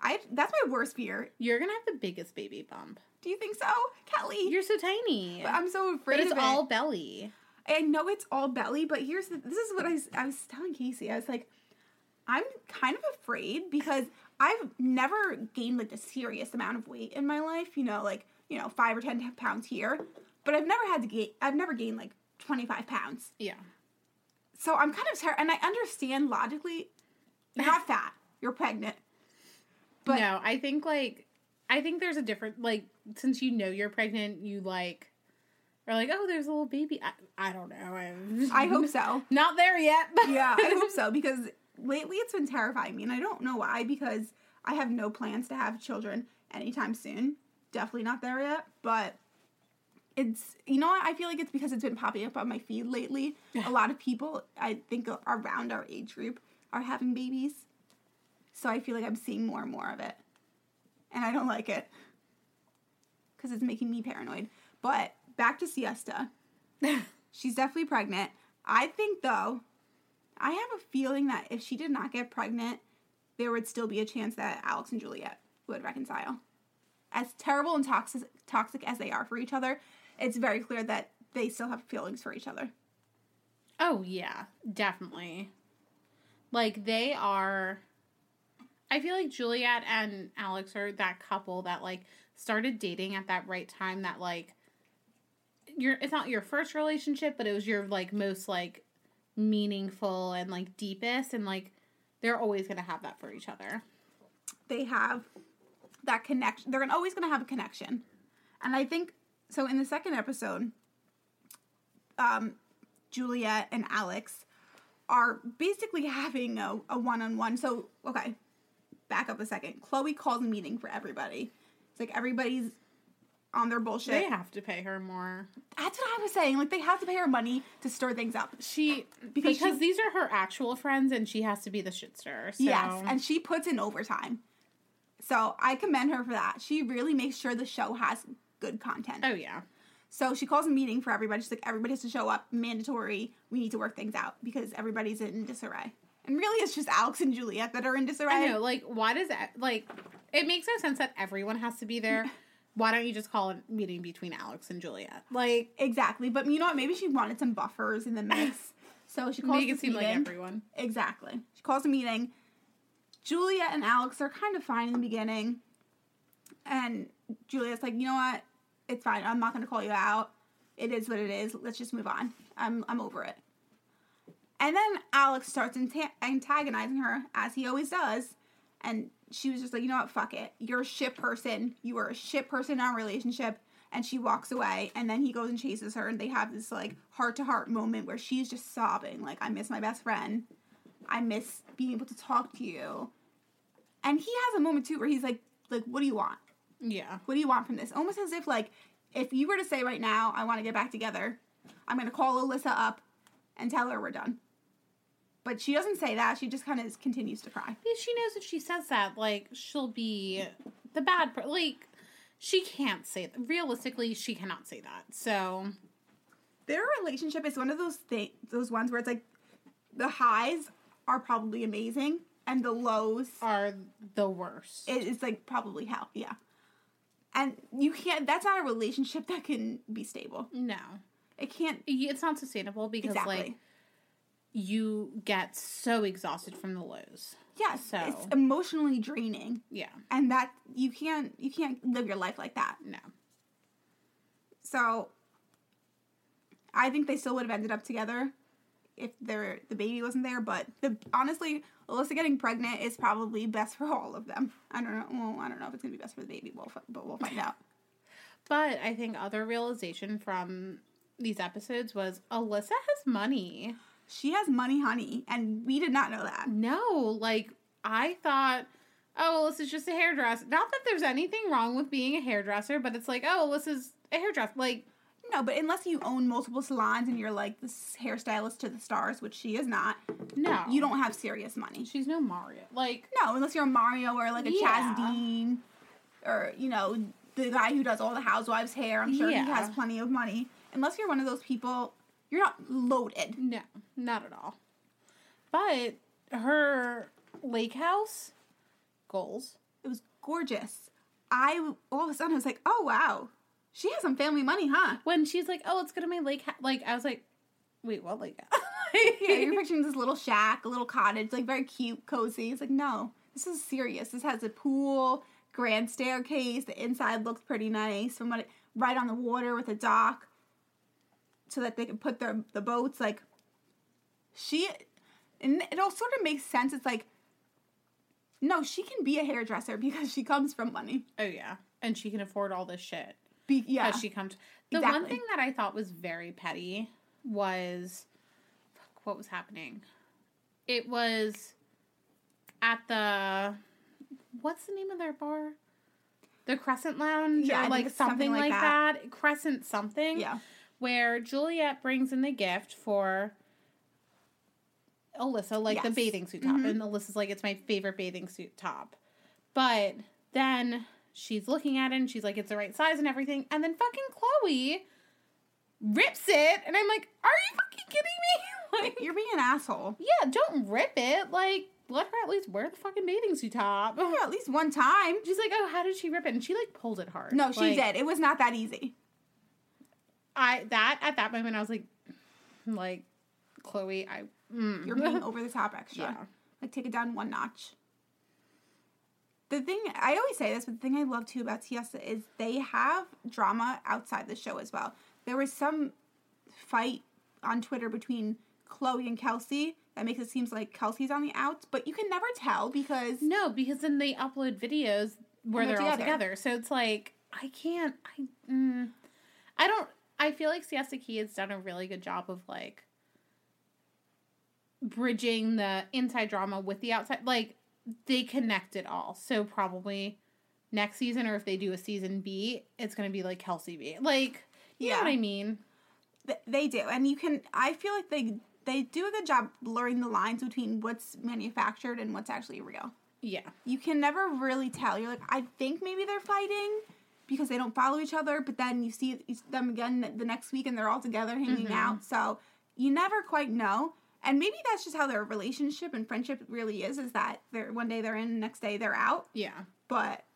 I that's my worst fear. you're gonna have the biggest baby bump. Do you think so, Kelly? You're so tiny. But I'm so afraid But it's of it. all belly. I know it's all belly, but here's the, this is what I was, I was telling Casey. I was like, I'm kind of afraid because I've never gained like a serious amount of weight in my life. You know, like you know, five or ten pounds here, but I've never had to gain. I've never gained like 25 pounds. Yeah. So I'm kind of ter- and I understand logically, you're not fat, you're pregnant. But- no, I think like I think there's a different like since you know you're pregnant, you like are like, oh, there's a little baby. I, I don't know. I'm, I hope so. Not there yet. But yeah, I hope so because lately it's been terrifying me, and I don't know why because I have no plans to have children anytime soon. Definitely not there yet, but it's you know what I feel like it's because it's been popping up on my feed lately. A lot of people I think around our age group are having babies, so I feel like I'm seeing more and more of it, and I don't like it because it's making me paranoid. But back to siesta. She's definitely pregnant. I think though, I have a feeling that if she did not get pregnant, there would still be a chance that Alex and Juliet would reconcile. As terrible and toxic toxic as they are for each other, it's very clear that they still have feelings for each other. Oh yeah, definitely. Like they are I feel like Juliet and Alex are that couple that like started dating at that right time that like your it's not your first relationship, but it was your like most like meaningful and like deepest and like they're always going to have that for each other. They have that connection. They're always going to have a connection. And I think so in the second episode um Juliet and Alex are basically having a, a one-on-one. So, okay, back up a second. Chloe calls a meeting for everybody. It's like everybody's on their bullshit. They have to pay her more. That's what I was saying. Like they have to pay her money to stir things up. She Because because, she- these are her actual friends and she has to be the shit stirrer. So Yes, and she puts in overtime. So I commend her for that. She really makes sure the show has good content. Oh yeah. So she calls a meeting for everybody. She's like, everybody has to show up, mandatory. We need to work things out because everybody's in disarray. And really, it's just Alex and Juliet that are in disarray. I know, like, why does that, like, it makes no sense that everyone has to be there. Why don't you just call a meeting between Alex and Juliet? Like, Exactly, but you know what? Maybe she wanted some buffers in the mix. So she calls make it seem like everyone. Exactly. She calls a meeting. Juliet and Alex are kind of fine in the beginning. And Juliet's like, you know what? It's fine. I'm not going to call you out. It is what it is. Let's just move on. I'm, I'm over it. And then Alex starts anta- antagonizing her, as he always does. And she was just like, you know what? Fuck it. You're a shit person. You are a shit person in our relationship. And she walks away. And then he goes and chases her. And they have this like heart to heart moment where she's just sobbing, like, I miss my best friend. I miss being able to talk to you. And he has a moment too where he's like, like, what do you want? Yeah. What do you want from this? Almost as if like, if you were to say right now, I want to get back together, I'm gonna call Alyssa up and tell her we're done. But she doesn't say that. She just kind of continues to cry. Because she knows if she says that, like, she'll be the bad per- Like, she can't say that. Realistically, she cannot say that. So, Their relationship is one of those things, those ones where it's like, the highs are probably amazing and the lows are the worst. it is like probably hell. Yeah. And you can't. That's not a relationship that can be stable. no. It can't. It's not sustainable because, Exactly. like, you get so exhausted from the lows. Yes, So- it's emotionally draining, Yeah. and that you can't you can't live your life like that. No. So, I think they still would have ended up together if their the baby wasn't there. But the honestly, Alyssa getting pregnant is probably best for all of them. I don't know. Well, I don't know if it's gonna be best for the baby. We'll, fi- but we'll find out. But I think other realization from these episodes was Alyssa has money. She has money, honey, and we did not know that. No, like I thought, oh, well, this is just a hairdresser. Not that there's anything wrong with being a hairdresser, but it's like, oh, this is a hairdresser. Like, No, but unless you own multiple salons and you're like this hairstylist to the stars, which she is not, No. you don't have serious money. She's no Mario. Like, No, unless you're a Mario or like a Yeah. Chaz Dean or, you know, the guy who does all the housewives' hair. I'm sure Yeah. he has plenty of money. Unless you're one of those people, you're not loaded. no, not at all. But her lake house goals. It was gorgeous. I all of a sudden I was like, oh wow, she has some family money, huh? When she's like, oh, it's gonna be lake house. Like, I was like, wait, what lake? Yeah, you're picturing this little shack, a little cottage, like very cute, cozy. It's like, no, this is serious. This has a pool, grand staircase. The inside looks pretty nice. From what it, right on the water with a dock, so that they can put their the boats. Like, she, and it all sort of makes sense. It's like, no, she can be a hairdresser because she comes from money. oh, yeah. And she can afford all this shit. Be, yeah, as she comes. The one thing that I thought was very petty was fuck, what was happening. It was at the what's the name of their bar? The Crescent Lounge Yeah, or like something, something like like that. Crescent something. yeah, Where Juliet brings in the gift for Alyssa, like the bathing suit top. Mhm. And Alyssa's like, it's my favorite bathing suit top. But then she's looking at it and she's like, it's the right size and everything. And then fucking Chloe rips it. And I'm like, are you fucking kidding me? Like, you're being an asshole. yeah, don't rip it. Like, let her at least wear the fucking bathing suit top. Yeah, at least one time. She's like, oh, how did she rip it? And she like pulled it hard. No, she Like, did. It was not that easy. I that at that moment I was like, like, Chloe, I mm. You're being over the top extra. yeah. Like take it down one notch. The thing I always say this, but the thing I love too about Siesta is they have drama outside the show as well. There was some fight on Twitter between Chloe and Kelsey that makes it seem like Kelsey's on the outs, but you can never tell because No, because then they upload videos where they're, they're all together. together. So it's like I can't. I mm, I don't. I feel like Siesta Key has done a really good job of like bridging the inside drama with the outside. Like they connect it all. So probably next season, or if they do a season B, it's gonna be like Kelsey B. Like you Yeah. know what I mean? they do, and you can. I feel like they they do a good job blurring the lines between what's manufactured and what's actually real. Yeah. you can never really tell. You're like, I think maybe they're fighting because they don't follow each other, but then you see them again the next week and they're all together hanging Mhm. out. So you never quite know. And maybe that's just how their relationship and friendship really is, is that they're one day they're in, the next day they're out. Yeah. But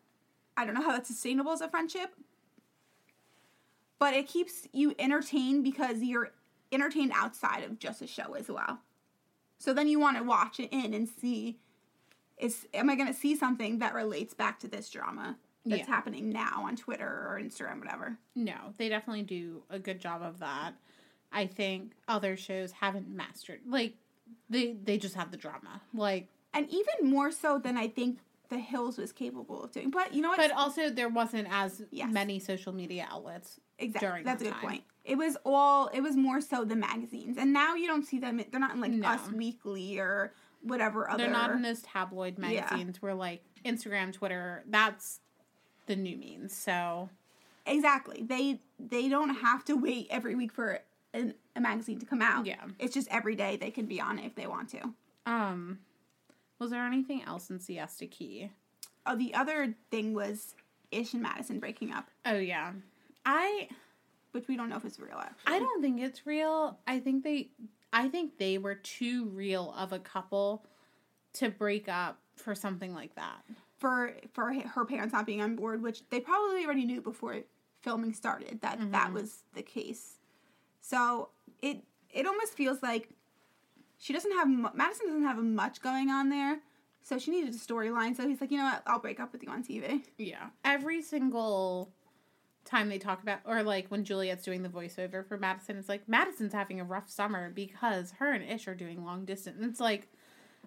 I don't know how that's sustainable as a friendship. But it keeps you entertained because you're entertained outside of just a show as well. So then you want to watch it in and see is am I going to see something that relates back to this drama that's Yeah. happening now on Twitter or Instagram whatever. No, they definitely do a good job of that. I think other shows haven't mastered like they they just have the drama. Like And even more so than I think The Hills was capable of doing. But you know what? but also there wasn't as Yes. many social media outlets. Exactly. during That's a that good time. point. It was all. It was more so the magazines, and now you don't see them. They're not in like No. Us Weekly or whatever other. They're not in those tabloid Yeah. magazines where like Instagram, Twitter, that's the new means. So exactly. They they don't have to wait every week for an, a magazine to come out. Yeah. It's just every day they can be on it if they want to. um was there anything else in Siesta Key? Oh, the other thing was Ish and Madison breaking up, Oh yeah. I which we don't know if it's real. Actually, I don't think it's real. I think they I think they were too real of a couple to break up for something like that. For for her parents not being on board, which they probably already knew before filming started that that Mhm. was the case. So it it almost feels like she doesn't have Madison doesn't have much going on there, so she needed a storyline. So he's like, you know what, I'll break up with you on TV. Yeah. Every single time they talk about or like when Juliet's doing the voiceover for Madison, it's like Madison's having a rough summer because her and Ish are doing long distance. And it's like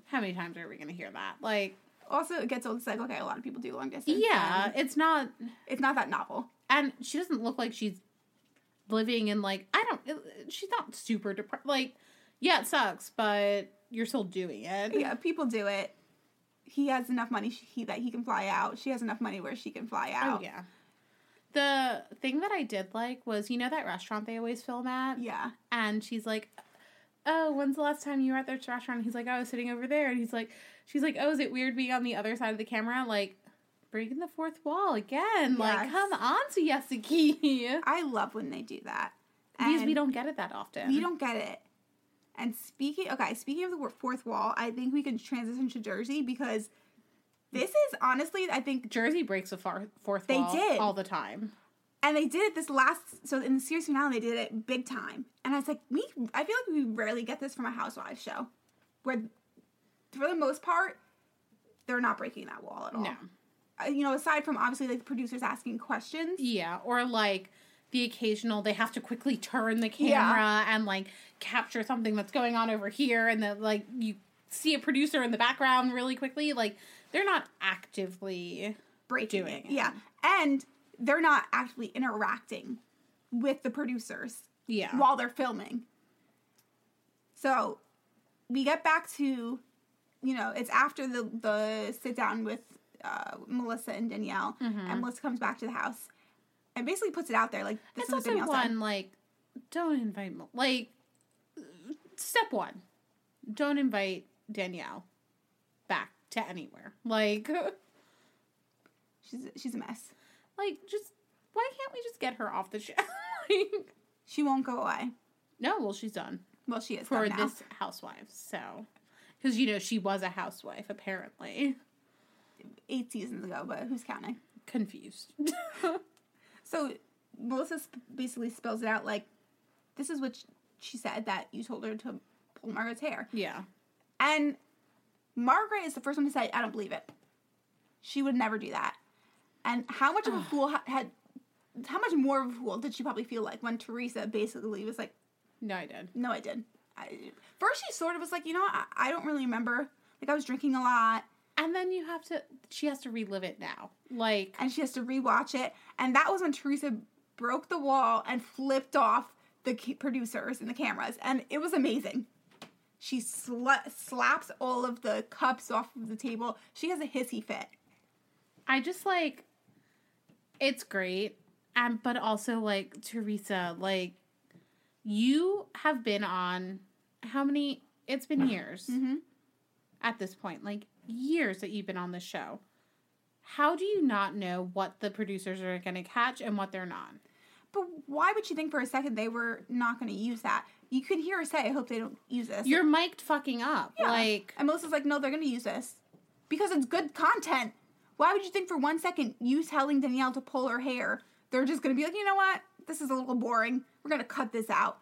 how many times are we gonna hear that? Like Also, it gets old. It's like okay, a lot of people do long distance. yeah, it's not it's not that novel. and she doesn't look like she's living in like I don't it- she's not super depressed like yeah, it sucks, but you're still doing it. Yeah, people do it. He has enough money he, that he can fly out. She has enough money where she can fly oh, out. Oh yeah. The thing that I did like was, you know, that restaurant they always film at? Yeah. And she's like, Oh, when's the last time you were at this restaurant? And he's like, I was sitting over there. And he's like, She's like, Oh, is it weird being on the other side of the camera? Like, breaking the fourth wall again. Like, come on, Siesta Key. I love when they do that. Because we don't get it that often. we don't get it. And speaking, okay, speaking of the fourth wall, I think we can transition to Jersey because this is honestly, I think, Jersey breaks the far- fourth They wall did. all the time. And they did it this last. So in the series finale, they did it big time, and I was like, we, I feel like we rarely get this from a Housewives show, where for the most part, they're not breaking that wall at all. No. Uh, you know, aside from obviously like the producers asking questions. Yeah, or like the occasional they have to quickly turn the camera and like capture something that's going on over here and then like you see a producer in the background really quickly like they're not actively breaking doing it. it. Yeah. And they're not actually interacting with the producers yeah while they're filming. So we get back to, you know, it's after the the sit down with uh, Melissa and Danielle, and Melissa comes back to the house and basically puts it out there like this it's is what also one said. like don't invite like step one don't invite danielle back to anywhere like She's she's a mess. Like just why can't we just get her off the show like, She won't go away. no well she's done Well, she is for this housewife. so because you know she was a housewife apparently eight seasons ago, but who's counting? confused So Melissa sp- basically spells it out like, this is what sh- she said that you told her to pull Margaret's hair. yeah And Margaret is the first one to say, I don't believe it. She would never do that. And how much of a fool ha- had, how much more of a fool did she probably feel like when Teresa basically was like, no i did no, I did. I, first, she sort of was like, you know. I, I don't really remember. Like, I was drinking a lot. and then you have to she has to relive it now like and she has to rewatch it. And that was when Teresa broke the wall and flipped off the producers and the cameras, and it was amazing. She sla- slaps all of the cups off of the table. She has a hissy fit. I just like it's great. And but also like Teresa, like you have been on how many it's been years Mm-hmm. at this point, like years that you've been on the show. How do you not know what the producers are going to catch and what they're not? But why would you think for a second they were not going to use that? You could hear her say, "I hope they don't use this." You're mic'd fucking up. Yeah. Like and Melissa's like, "No, they're going to use this because it's good content." Why would you think for one second you telling Danielle to pull her hair, they're just to be like, "You know what? This is a little boring. We're to cut this out."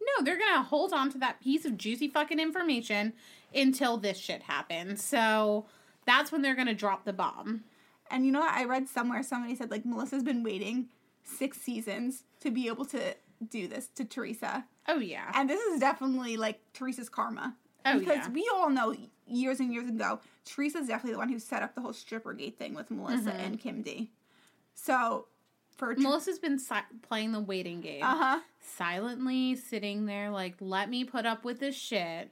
No, they're gonna hold on to that piece of juicy fucking information until this shit happens. So that's when they're gonna drop the bomb. And you know what? I read somewhere somebody said like Melissa's been waiting six seasons to be able to do this to Teresa. Oh yeah. And this is definitely like Teresa's karma. Oh, because yeah. we all know years and years ago, Teresa's definitely the one who set up the whole stripper gate thing with Melissa Mm-hmm. and Kim D. So for Melissa's been si- playing the waiting game, uh huh, silently sitting there, like, let me put up with this shit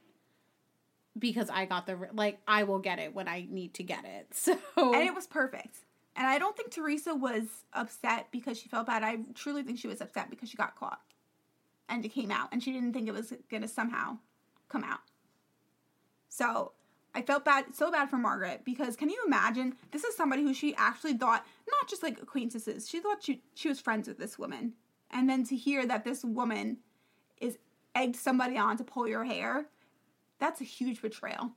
because I got the r- like, I will get it when I need to get it. So and it was perfect. And I don't think Teresa was upset because she felt bad. I truly think she was upset because she got caught and it came out, and she didn't think it was gonna somehow come out. So I felt bad, so bad for Margaret because can you imagine? This is somebody who she actually thought not just like acquaintances. She thought she she was friends with this woman, and then to hear that this woman is egged somebody on to pull your hair, that's a huge betrayal.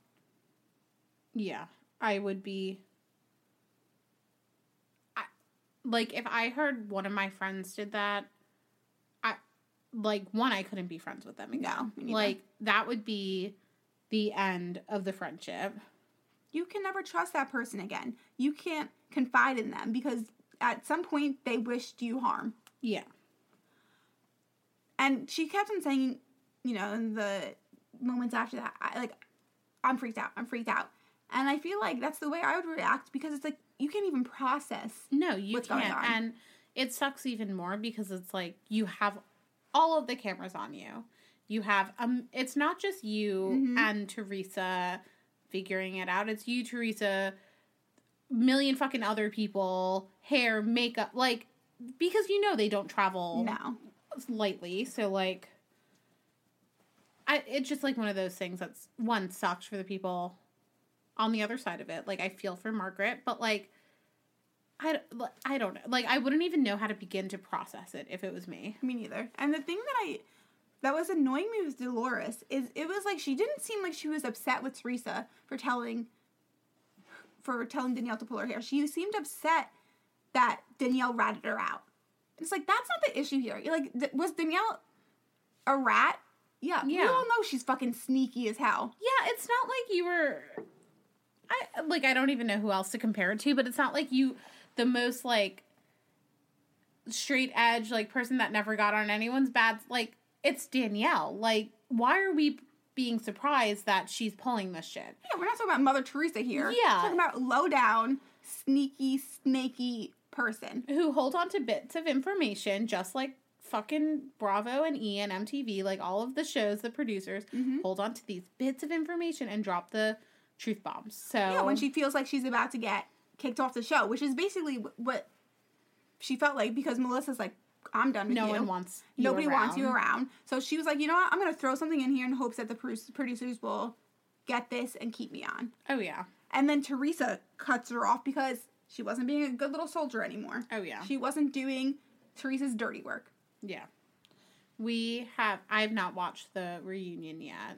yeah, I would be. I, like if I heard one of my friends did that, I like one I couldn't be friends with them again. No, like that would be the end of the friendship. you can never trust that person again. You can't confide in them because at some point they wished you harm. Yeah. And she kept on saying, you know, in the moments after that, I, like, I'm freaked out. I'm freaked out. And I feel like that's the way I would react because it's like you can't even process. No, you what's can't. on. And it sucks even more because it's like you have all of the cameras on you. You have um it's not just you Mhm. and Teresa figuring it out. It's you, Teresa, million fucking other people, hair, makeup, like because you know they don't travel No. lightly. So like, I it's just like one of those things that's one sucks for the people on the other side of it. Like I feel for Margaret, but like. I, don't- I don't know. Like, I wouldn't even know how to begin to process it if it was me. Me neither. And the thing that I that was annoying me with Dolores is it was like she didn't seem like she was upset with Teresa for telling for telling Danielle to pull her hair. She seemed upset that Danielle ratted her out. It's like that's not the issue here. Like was Danielle a rat? Yeah. We Yeah. all know she's fucking sneaky as hell. Yeah, it's not like you were. I like. I don't even know who else to compare it to, but it's not like you, the most like straight edge like person that never got on anyone's bad. Like it's Danielle. Like why are we being surprised that she's pulling this shit? Yeah, we're not talking about Mother Teresa here. Yeah. We're talking about low down, sneaky, snaky person. Who hold on to bits of information just like fucking Bravo and E and MTV, like all of the shows, the producers Mhm. hold on to these bits of information and drop the truth bombs. So Yeah, when she feels like she's about to get kicked off the show, which is basically what she felt like because Melissa's like, I'm done with no you. No one wants you Nobody wants you around. around. So she was like, you know what? I'm going to throw something in here in hopes that the producers will get this and keep me on. Oh yeah. And then Teresa cuts her off because she wasn't being a good little soldier anymore. Oh yeah. She wasn't doing Teresa's dirty work. Yeah. We have I've not watched the reunion yet.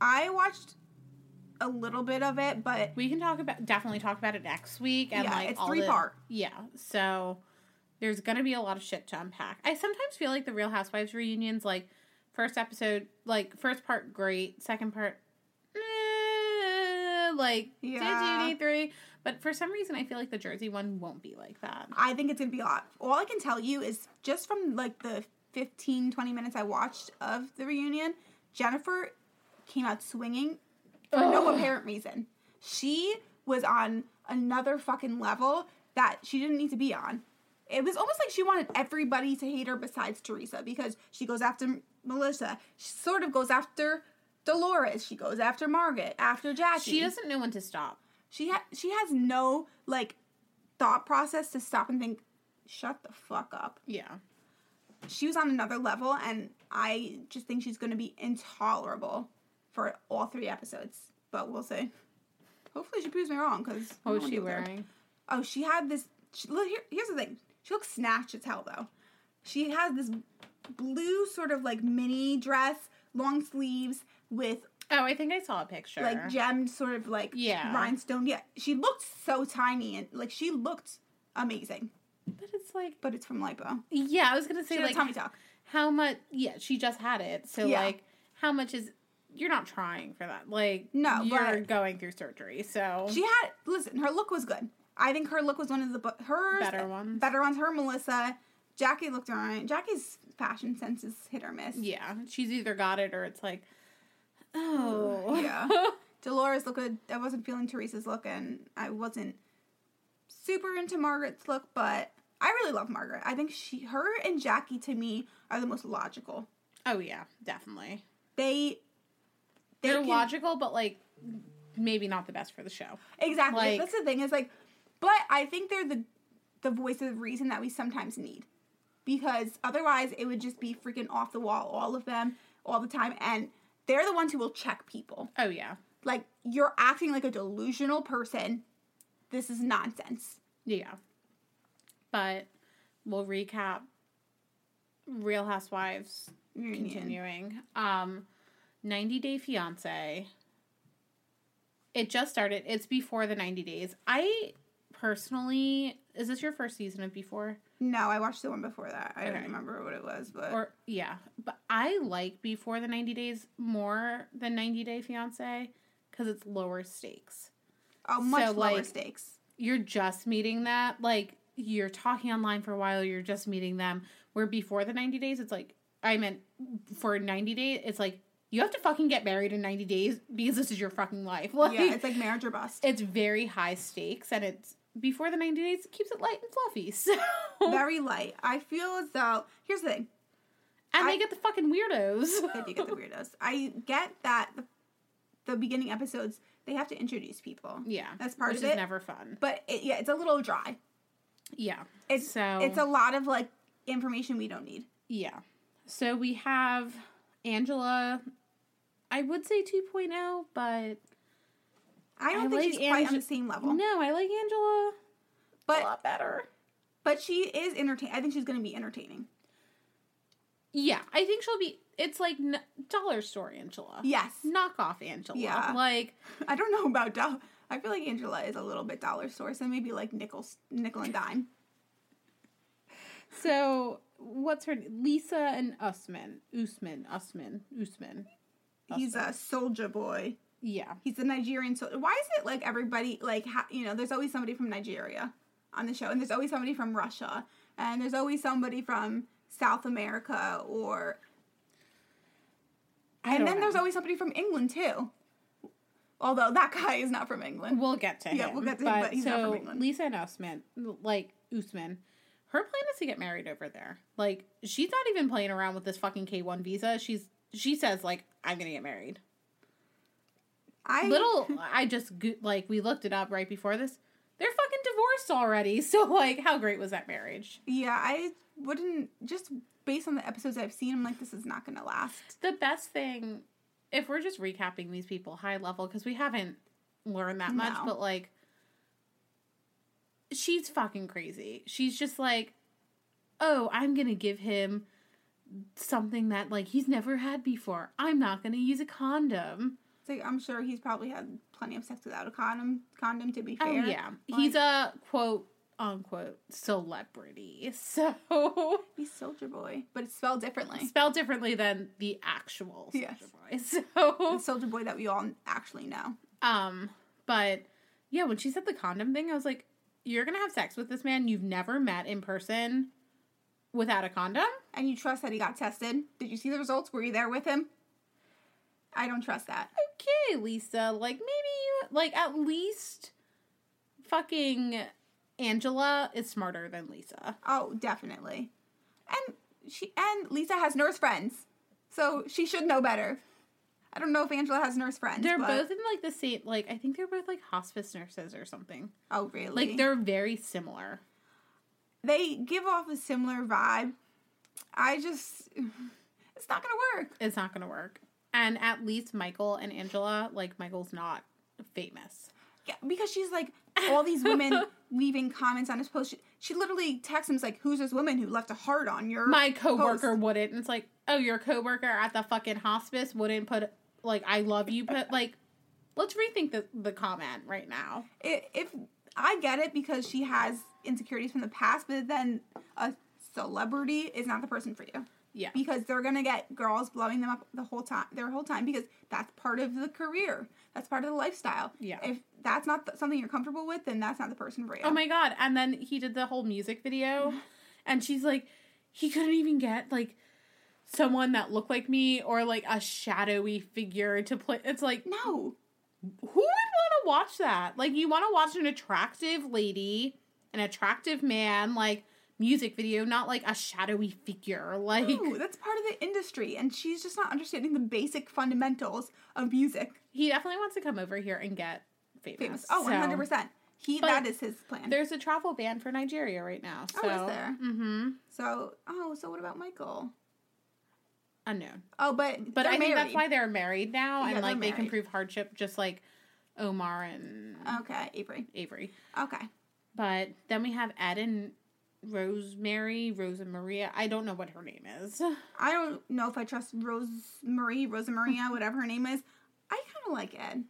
I watched a little bit of it, but We can talk about definitely talk about it next week and Yeah, like it's three the- part. Yeah. So there's gonna be a lot of shit to unpack. I sometimes feel like the Real Housewives reunions, like first episode, like first part great, second part, eh, like Yeah. did you need three? But for some reason, I feel like the Jersey one won't be like that. I think it's going to be a lot. All I can tell you is just from like the 15, 20 minutes I watched of the reunion, Jennifer came out swinging for no apparent reason. She was on another fucking level that she didn't need to be on. It was almost like she wanted everybody to hate her besides Teresa because she goes after Melissa. She sort of goes after Dolores. She goes after Margaret, after Jackie. She doesn't know when to stop. She ha- she has no like thought process to stop and think, shut the fuck up. Yeah. She was on another level, and I just think she's going to be intolerable for all three episodes. But we'll see. Hopefully, she proves me wrong. Because What was she wearing? Oh, she had this. She, look, here, here's the thing. She looks snatched as hell, though. She has this blue sort of like mini dress, long sleeves with Oh, I think I saw a picture. like gemmed sort of like Yeah. rhinestone. Yeah, she looked so tiny and like she looked amazing. but it's like, But it's from Lipo. yeah, I was gonna say had like tummy tuck. how much yeah she just had it so Yeah. like how much is you're not trying for that like No, you're going through surgery so She had listen. Her look was good. I think her look was one of the bu- her Better ones. Better ones. Her Melissa. Jackie looked alright. Jackie's fashion sense is hit or miss. yeah she's either got it or it's like oh Yeah. Dolores looked good. I wasn't feeling Teresa's look, and I wasn't super into Margaret's look, but I really love Margaret. I think she, her, and Jackie to me are the most logical. oh yeah definitely They, they they're can- logical but like maybe not the best for the show Exactly. Like- That's the thing. Is like, but I think they're the the voice of reason that we sometimes need, because otherwise it would just be freaking off the wall, all of them, all the time, and they're the ones who will check people. oh yeah Like you're acting like a delusional person. This is nonsense. yeah but we'll recap real housewives Reunion. continuing. Um, 90 Day Fiance. It just started. It's before the 90 days. I personally, is this your first season of Before? No, I watched the one before that. I Okay. don't remember what it was, but Or yeah, but I like Before the 90 Days more than 90 Day Fiance because it's lower stakes. oh, much so, lower like- stakes. You're just meeting that like you're talking online for a while. You're just meeting them. Where before the 90 days, it's like I meant for 90 days, it's like you have to fucking get married in 90 days because this is your fucking life. Like, yeah, it's like marriage or bust. it's very high stakes and it's before the 90 days it keeps it light and fluffy so Very light. I feel as though here's the thing. and I- they get the fucking weirdos I do get the weirdos. I get that the, the beginning episodes they have to introduce people, yeah That's part which of is it. never fun but it, yeah, it's a little dry. Yeah. It's so it's a lot of like information we don't need. yeah. So we have Angela. I would say 2.0, but I don't I think like she's quite on the same level. no, I like Angela but, a lot better. but she is entertaining. I think she's going to be entertaining. Yeah, I think she'll be. It's like n- dollar store Angela. Yes. Knockoff Angela. Yeah. Like I don't know about dollar. I feel like Angela is a little bit dollar store, so maybe like nickels, nickel and dime. so. What's her Lisa and Usman, Usman? Usman. Usman. Usman. He's a soldier boy. Yeah. He's the Nigerian soldier. Why is it like everybody like ha- you know? There's always somebody from Nigeria on the show, and there's always somebody from Russia, and there's always somebody from South America, or I and then know. there's always somebody from England too. Although that guy is not from England. We'll get to him. Yeah, we'll get to him, but he's so not from England. Lisa and Usman, like Usman, her plan is to get married over there. Like she's not even playing around with this fucking K one visa. She's she says like I'm gonna get married. I Little, I just like we looked it up right before this. They're fucking divorced already. So like, how great was that marriage? yeah, I wouldn't just based on the episodes I've seen. I'm like, this is not gonna last. The best thing, if we're just recapping these people high level because we haven't learned that much, No. but like, she's fucking crazy. She's just like, oh, I'm gonna give him something that like he's never had before. I'm not gonna use a condom. Like I'm sure he's probably had plenty of sex without a condom. Condom, to be fair. Oh yeah, he's a quote unquote celebrity. So He's Soldier Boy, but it's spelled differently. spelled differently than the actual Soldier Yes. Boy. So Soldier Boy that we all actually know. Um, but yeah, when she said the condom thing, I was like, you're gonna have sex with this man you've never met in person without a condom? And you trust that he got tested? Did you see the results? Were you there with him? I don't trust that. Okay, Lisa, like maybe you like at least fucking Angela is smarter than Lisa. Oh, definitely. And she and Lisa has nurse friends, so she should know better. I don't know if Angela has nurse friends. They're but- both in like the same like I think they're both like hospice nurses or something. Oh, really? Like they're very similar. they give off a similar vibe. I just, it's not gonna work. It's not gonna work. And at least Michael and Angela, like Michael's not famous. Yeah, because she's like all these women leaving comments on his post. She, she literally texts him like, "Who's this woman who left a heart on your my coworker post?" wouldn't. And it's like, oh, your coworker at the fucking hospice wouldn't put like I love you. Put like, let's rethink the the comment right now. If I get it because she has insecurities from the past, but then a celebrity is not the person for you Yeah, because they're gonna get girls blowing them up the whole time, their whole time because that's part of the career. That's part of the lifestyle. Yeah. If that's not th- something you're comfortable with, then that's not the person for you. Oh my god! And then he did the whole music video, mm-hmm. and she's like, he couldn't even get like someone that looked like me or like a shadowy figure to play. It's like no. who would want to watch that? Like, you want to watch an attractive lady, an attractive man, like music video, not like a shadowy figure. Like, No, that's part of the industry, and she's just not understanding the basic fundamentals of music. he definitely wants to come over here and get famous. Famous. Oh, 100 percent. He But that is his plan. There's a travel ban for Nigeria right now. So, Oh, is there? Mm-hmm. So, oh, so what about Michael? Unknown. Oh, but But I think that's why they're married now, Yeah, and like they're can prove hardship, just like Omar and Okay, Avery. Avery. Okay. But then we have Ed and Rosemary, Rosa Maria. I don't know what her name is. I don't know if I trust Rose Marie, Rosa Maria, whatever her name is. I kind of like Ed.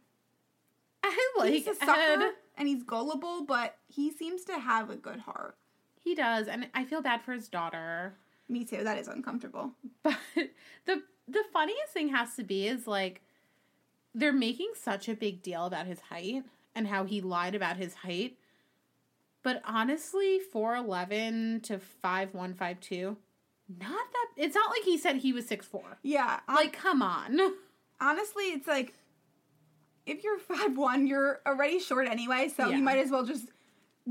I like he's a sucker Ed. and he's gullible, but he seems to have a good heart. He does, and I feel bad for his daughter. Me too. That is uncomfortable. But the the funniest thing has to be is like they're making such a big deal about his height and how he lied about his height. But honestly, 4'11 to 5'152, not that it's not like he said he was 6'4. Yeah. hon- Like, come on. honestly, it's like if you're five one, you're already short anyway, so Yeah. you might as well just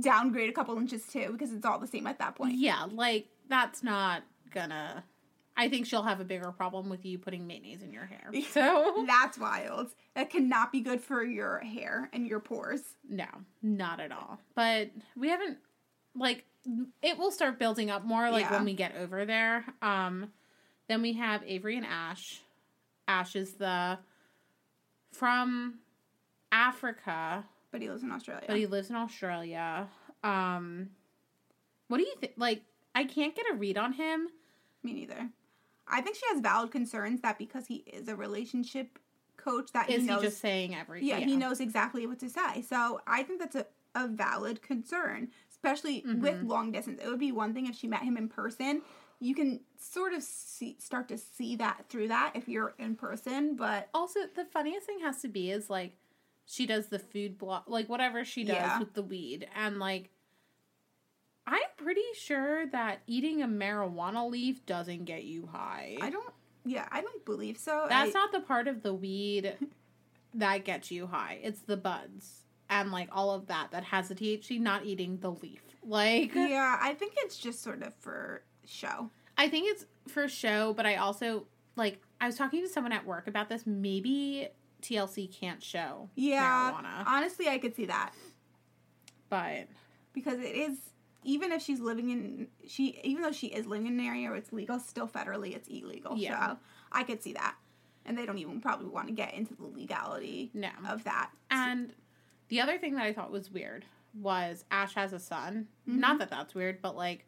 downgrade a couple inches too, because it's all the same at that point. Yeah, like that's not gonna I think she'll have a bigger problem with you putting mayonnaise in your hair. So That's wild. That cannot be good for your hair and your pores. No, not at all. But we haven't like it will start building up more like Yeah. when we get over there. Um, then we have Avery and Ash. Ash is the from Africa, But he lives in Australia. but he lives in Australia. Um, what do you think? Like, I can't get a read on him. Me neither. I think she has valid concerns that because he is a relationship coach, that Is he he, knows. just saying everything? yeah, he knows exactly what to say. So I think that's a, a valid concern, especially with Mhm. long distance. It would be one thing if she met him in person. You can sort of see, start to see that through that if you're in person, but Also, the funniest thing has to be is like she does the food blog, like whatever she does Yeah. with the weed, and like I'm pretty sure that eating a marijuana leaf doesn't get you high. I don't. Yeah, I don't believe so. That's I- not the part of the weed that gets you high. It's the buds and like all of that that has the THC. Not eating the leaf. Like Yeah, I think it's just sort of for show. I think it's for show, but I also like I was talking to someone at work about this. Maybe TLC can't show Yeah, marijuana, honestly, I could see that but because it is even if she's living in she even though she is living in an area where it's legal, still federally it's illegal. Yeah. So I could see that, and they don't even probably want to get into the legality no. of that. And the other thing that I thought was weird was Ash has a son. Mhm. Not that that's weird, but like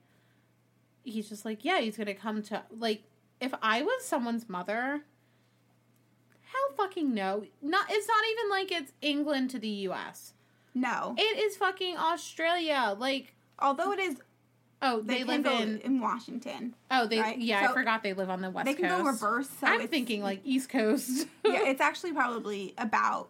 he's just like, yeah, he's gonna come to like if I was someone's mother. Hell fucking no. Not it's not even like it's England to the US. no, It is fucking Australia. Like although it is oh, they, they, live in in Washington. Oh, they right? yeah, I forgot they live on the west Coast. they can coast. go reverse. So I'm thinking like East Coast. yeah, it's actually probably about.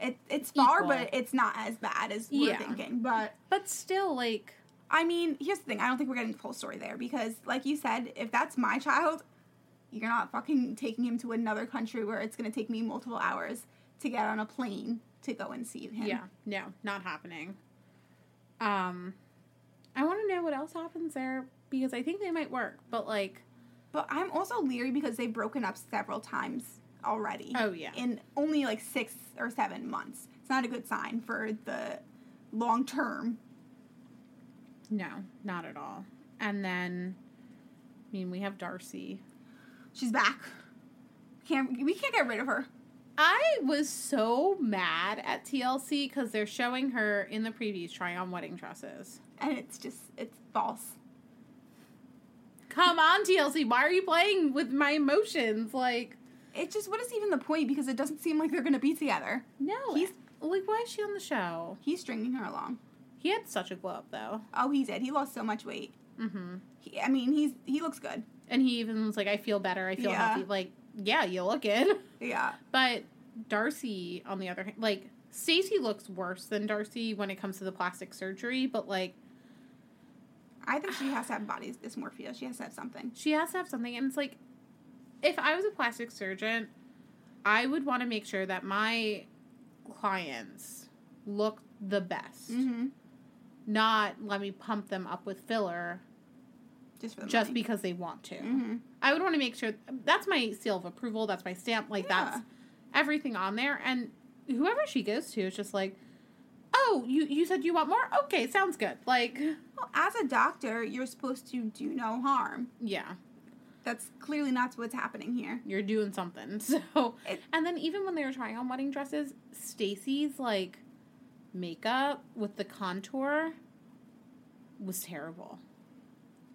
It, it's far, Equal. but it's not as bad as we're Yeah. thinking. But but still like I mean, here's the thing. I don't think we're getting the full story there because, like you said, if that's my child, you're not fucking taking him to another country where it's going to take me multiple hours to get on a plane to go and see him. Yeah, no, not happening. Um, I want to know what else happens there because I think they might work, but like, But I'm also leery because they've broken up several times already oh yeah, in only like six or seven months. It's not a good sign for the long term. no, not at all. And then, I mean, we have Darcey. She's back. Can't we can't get rid of her? I was so mad at TLC because they're showing her in the previews trying on wedding dresses. And it's just it's false. Come on, TLC, why are you playing with my emotions? Like, it's just what is even the point because it doesn't seem like they're going to be together. no, He's- like, why is she on the show? He's stringing her along. He had such a glow up though. Oh, he did. He lost so much weight. Mm-hmm. He, I mean, he's he looks good. And he even was like, I feel better. I feel Yeah. healthy. Like, yeah, you look good. Yeah. But Darcey, on the other hand, like, Stacey looks worse than Darcey when it comes to the plastic surgery, but like, I think she has to have body dysmorphia. She has to have something. she has to have something. And it's like, if I was a plastic surgeon, I would want to make sure that my clients look the best, Mm-hmm. not let me pump them up with filler Just for the just money. because they want to. Mm-hmm. I would want to make sure that's my seal of approval. That's my stamp. Like Yeah. that's everything on there. And whoever she goes to is just like, oh, you you said you want more? Okay, sounds good. Like, Well, as a doctor, you're supposed to do no harm. yeah, That's clearly not what's happening here. you're doing something. So, It- and then even when they were trying on wedding dresses, Stacey's like makeup with the contour was terrible.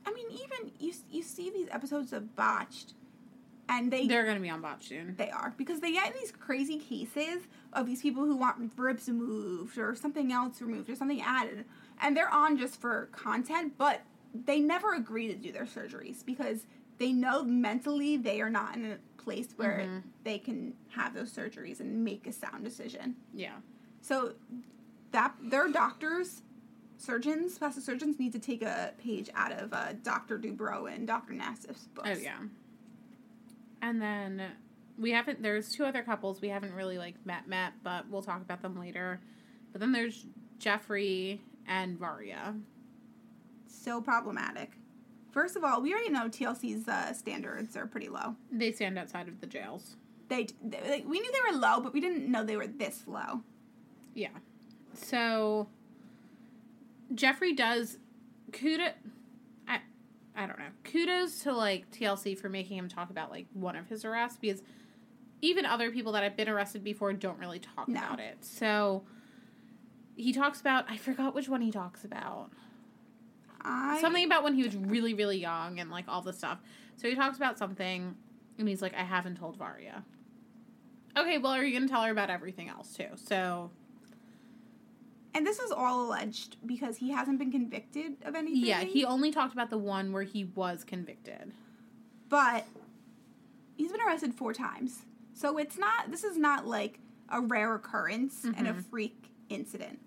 I mean, even you you see these episodes of Botched, and they They're gonna be on botch soon. They are because they get in these crazy cases of these people who want ribs removed or something else removed or something added, and they're on just for content, but they never agree to do their surgeries because they know mentally they are not in a place where Mhm. they can have those surgeries and make a sound decision. Yeah. So that their doctors, surgeons, plastic surgeons need to take a page out of uh, Dr. Dubrow and Dr. Nassif's books. Oh yeah. And then we haven't there's two other couples we haven't really like met met, but we'll talk about them later. But then there's Geoffrey and Varya. so problematic. First of all, we already know TLC's uh, standards are pretty low. They stand outside of the jails. They, they like, we knew they were low, but we didn't know they were this low. Yeah. So Geoffrey does kudos. I, I don't know. Kudos to like TLC for making him talk about like one of his arrests because even other people that have been arrested before don't really talk No. about it. So he talks about I forgot which one he talks about. I Something about when he was really really young and like all the stuff. So he talks about something and he's like I haven't told Varya. Okay, well are you going to tell her about everything else too? So and this was all alleged because he hasn't been convicted of anything. yeah, he only talked about the one where he was convicted. but he's been arrested four times. So it's not this is not like a rare occurrence and a Mhm. freak incident.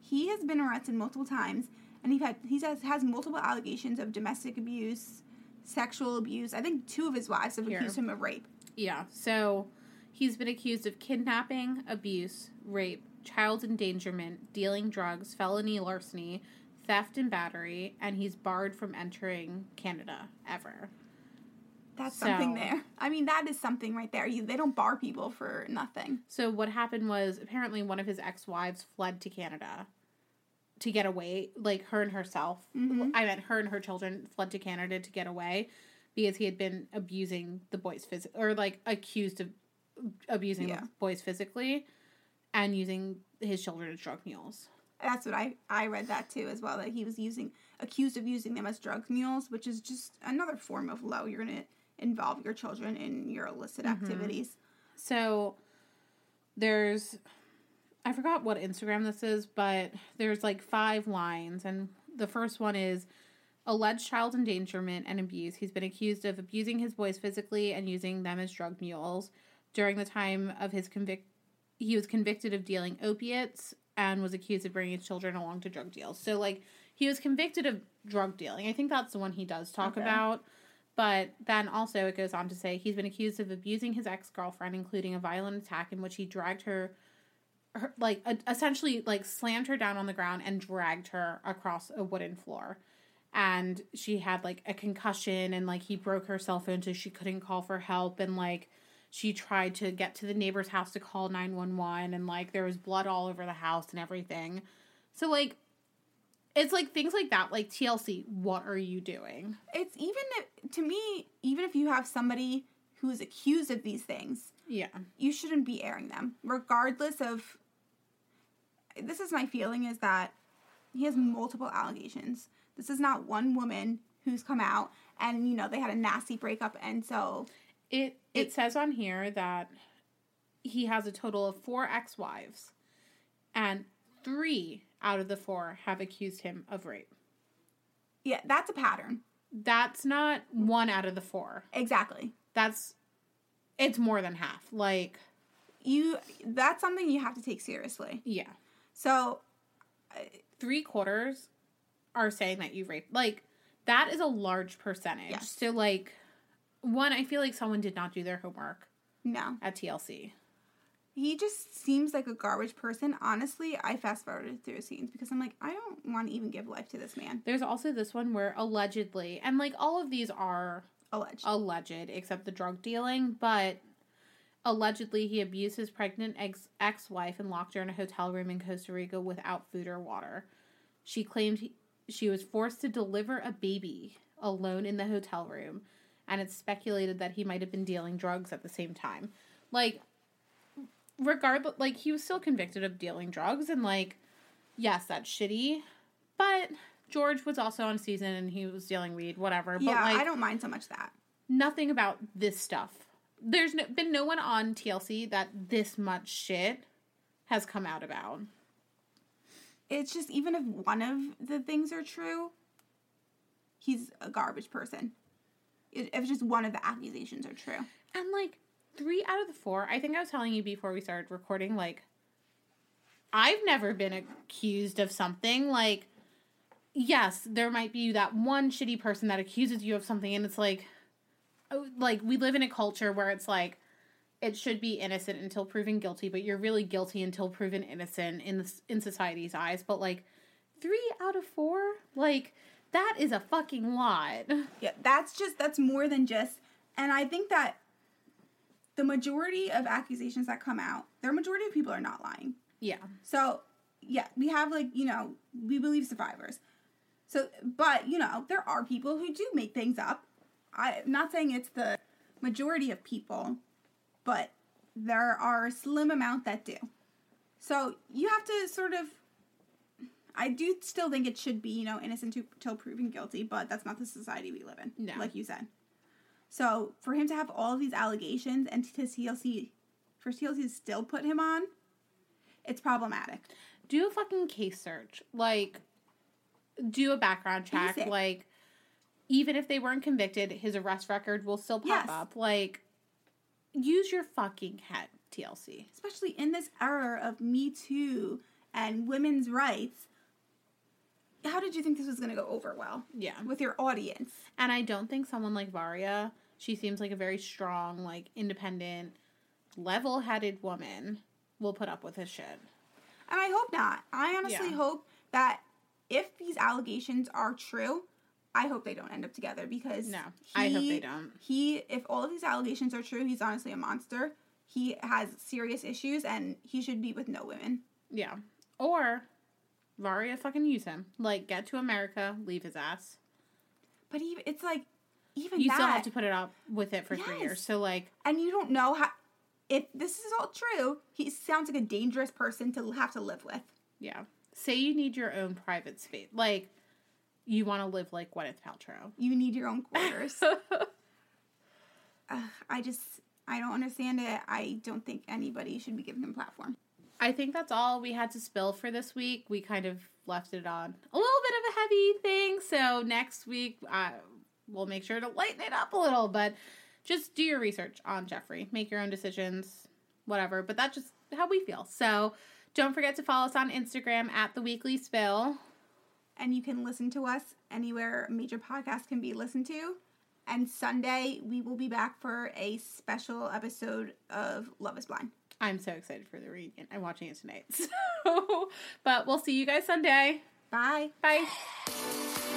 He has been arrested multiple times and he had he has, has multiple allegations of domestic abuse, sexual abuse. I think two of his wives have Here. accused him of rape. Yeah, so he's been accused of kidnapping, abuse, rape, child endangerment, dealing drugs, felony larceny, theft and battery, and he's barred from entering Canada ever. That's So- something there. I mean, that is something right there. You, they don't bar people for nothing. So what happened was apparently one of his ex-wives fled to Canada to get away, like her and herself. Mhm. I meant her and her children fled to Canada to get away because he had been abusing the boys phys- or like accused of abusing Yeah. the boys physically and using his children as drug mules. That's what I I read that too as well that he was using accused of using them as drug mules, which is just another form of low. You're gonna involve your children in your illicit Mhm. activities. So there's I forgot what Instagram this is, but there's like five lines and the first one is alleged child endangerment and abuse. He's been accused of abusing his boys physically and using them as drug mules. During the time of his convict he was convicted of dealing opiates and was accused of bringing his children along to drug deals. So like he was convicted of drug dealing. I think that's the one he does talk Okay. about. But then also it goes on to say he's been accused of abusing his ex girlfriend, including a violent attack in which he dragged her, her like essentially like slammed her down on the ground and dragged her across a wooden floor. And she had like a concussion and like he broke her cell phone so she couldn't call for help and like she tried to get to the neighbor's house to call 911 and like there was blood all over the house and everything. So like it's like things like that like TLC what are you doing? It's even to me, even if you have somebody who is accused of these things, Yeah. you shouldn't be airing them, regardless of. This is my feeling is that he has multiple allegations. This is not one woman who's come out and you know they had a nasty breakup and so It it It- says on here that he has a total of four ex-wives and 3 out of the 4 have accused him of rape. yeah, that's a pattern. That's not one out of the 4. Exactly. That's it's more than half. Like, You that's something you have to take seriously. yeah. So uh, Three quarters are saying that you raped. Like, that is a large percentage. Yes. So, like, one, I feel like someone did not do their homework no. at TLC. He just seems like a garbage person. Honestly, I fast forwarded through scenes because I'm like, I don't want to even give life to this man. There's also this one where allegedly, and like all of these are Alleged. alleged except the drug dealing, but allegedly he abused his pregnant ex ex wife and locked her in a hotel room in Costa Rica without food or water. She claimed he, she was forced to deliver a baby alone in the hotel room, and it's speculated that he might have been dealing drugs at the same time. Like, regardless, like he was still convicted of dealing drugs, and like, yes, that's shitty, but. George was also on season and he was dealing weed, whatever. But yeah, like, I don't mind so much that. nothing about this stuff. There's no, been no one on TLC that this much shit has come out about. It's just even if one of the things are true, he's a garbage person. If if just one of the accusations are true. And like three out of the four, I think I was telling you before we started recording, like, I've never been accused of something. Like, yes, there might be that one shitty person that accuses you of something, and it's like, oh, like, we live in a culture where it's like, it should be innocent until proven guilty, but you're really guilty until proven innocent in the, in society's eyes. But like, three out of four, like, that is a fucking lot. Yeah, that's just that's more than just and I think that the majority of accusations that come out, their majority of people are not lying. Yeah. So, yeah, we have like, you know, we believe survivors. So, but you know, there are people who do make things up. I'm not saying it's the majority of people, but there are a slim amount that do. So you have to sort of. I do still think it should be, you know, innocent until proven guilty, but that's not the society we live in, No. like you said. So for him to have all these allegations and to TLC, for TLC to still put him on, it's problematic. do a fucking case search. Like, do a background check. Basic. Like, even if they weren't convicted, his arrest record will still pop Yes. up. Like, use your fucking head, TLC. especially in this era of Me Too and women's rights. How did you think this was going to go over well Yeah. with your audience? And I don't think someone like Varya, she seems like a very strong, like, independent, level headed woman, will put up with his shit. And I hope not. I honestly Yeah. hope that if these allegations are true, I hope they don't end up together because No, I hope they don't. He, if all of these allegations are true, he's honestly a monster. He has serious issues, and he should be with no women. Yeah. Or Varya fucking use him. Like, get to America, leave his ass. But even it's like even You that, still have to put it up with it for three years. So, like, and you don't know how. If this is all true, he sounds like a dangerous person to have to live with. Yeah. Say you need your own private space. Like, you want to live like Gwyneth Paltrow. You need your own quarters. Ugh, I just, I don't understand it. I don't think anybody should be giving him platform. I think that's all we had to spill for this week. We kind of left it on a little bit of a heavy thing. So, next week, uh, we'll make sure to lighten it up a little. But just do your research on Geoffrey. Make your own decisions, whatever. But that's just how we feel. So, don't forget to follow us on Instagram at The Weekly Spill. And you can listen to us anywhere major podcasts can be listened to. And Sunday, we will be back for a special episode of Love is Blind. I'm so excited for the reunion. I'm watching it tonight. So, but we'll see you guys Sunday. Bye. Bye.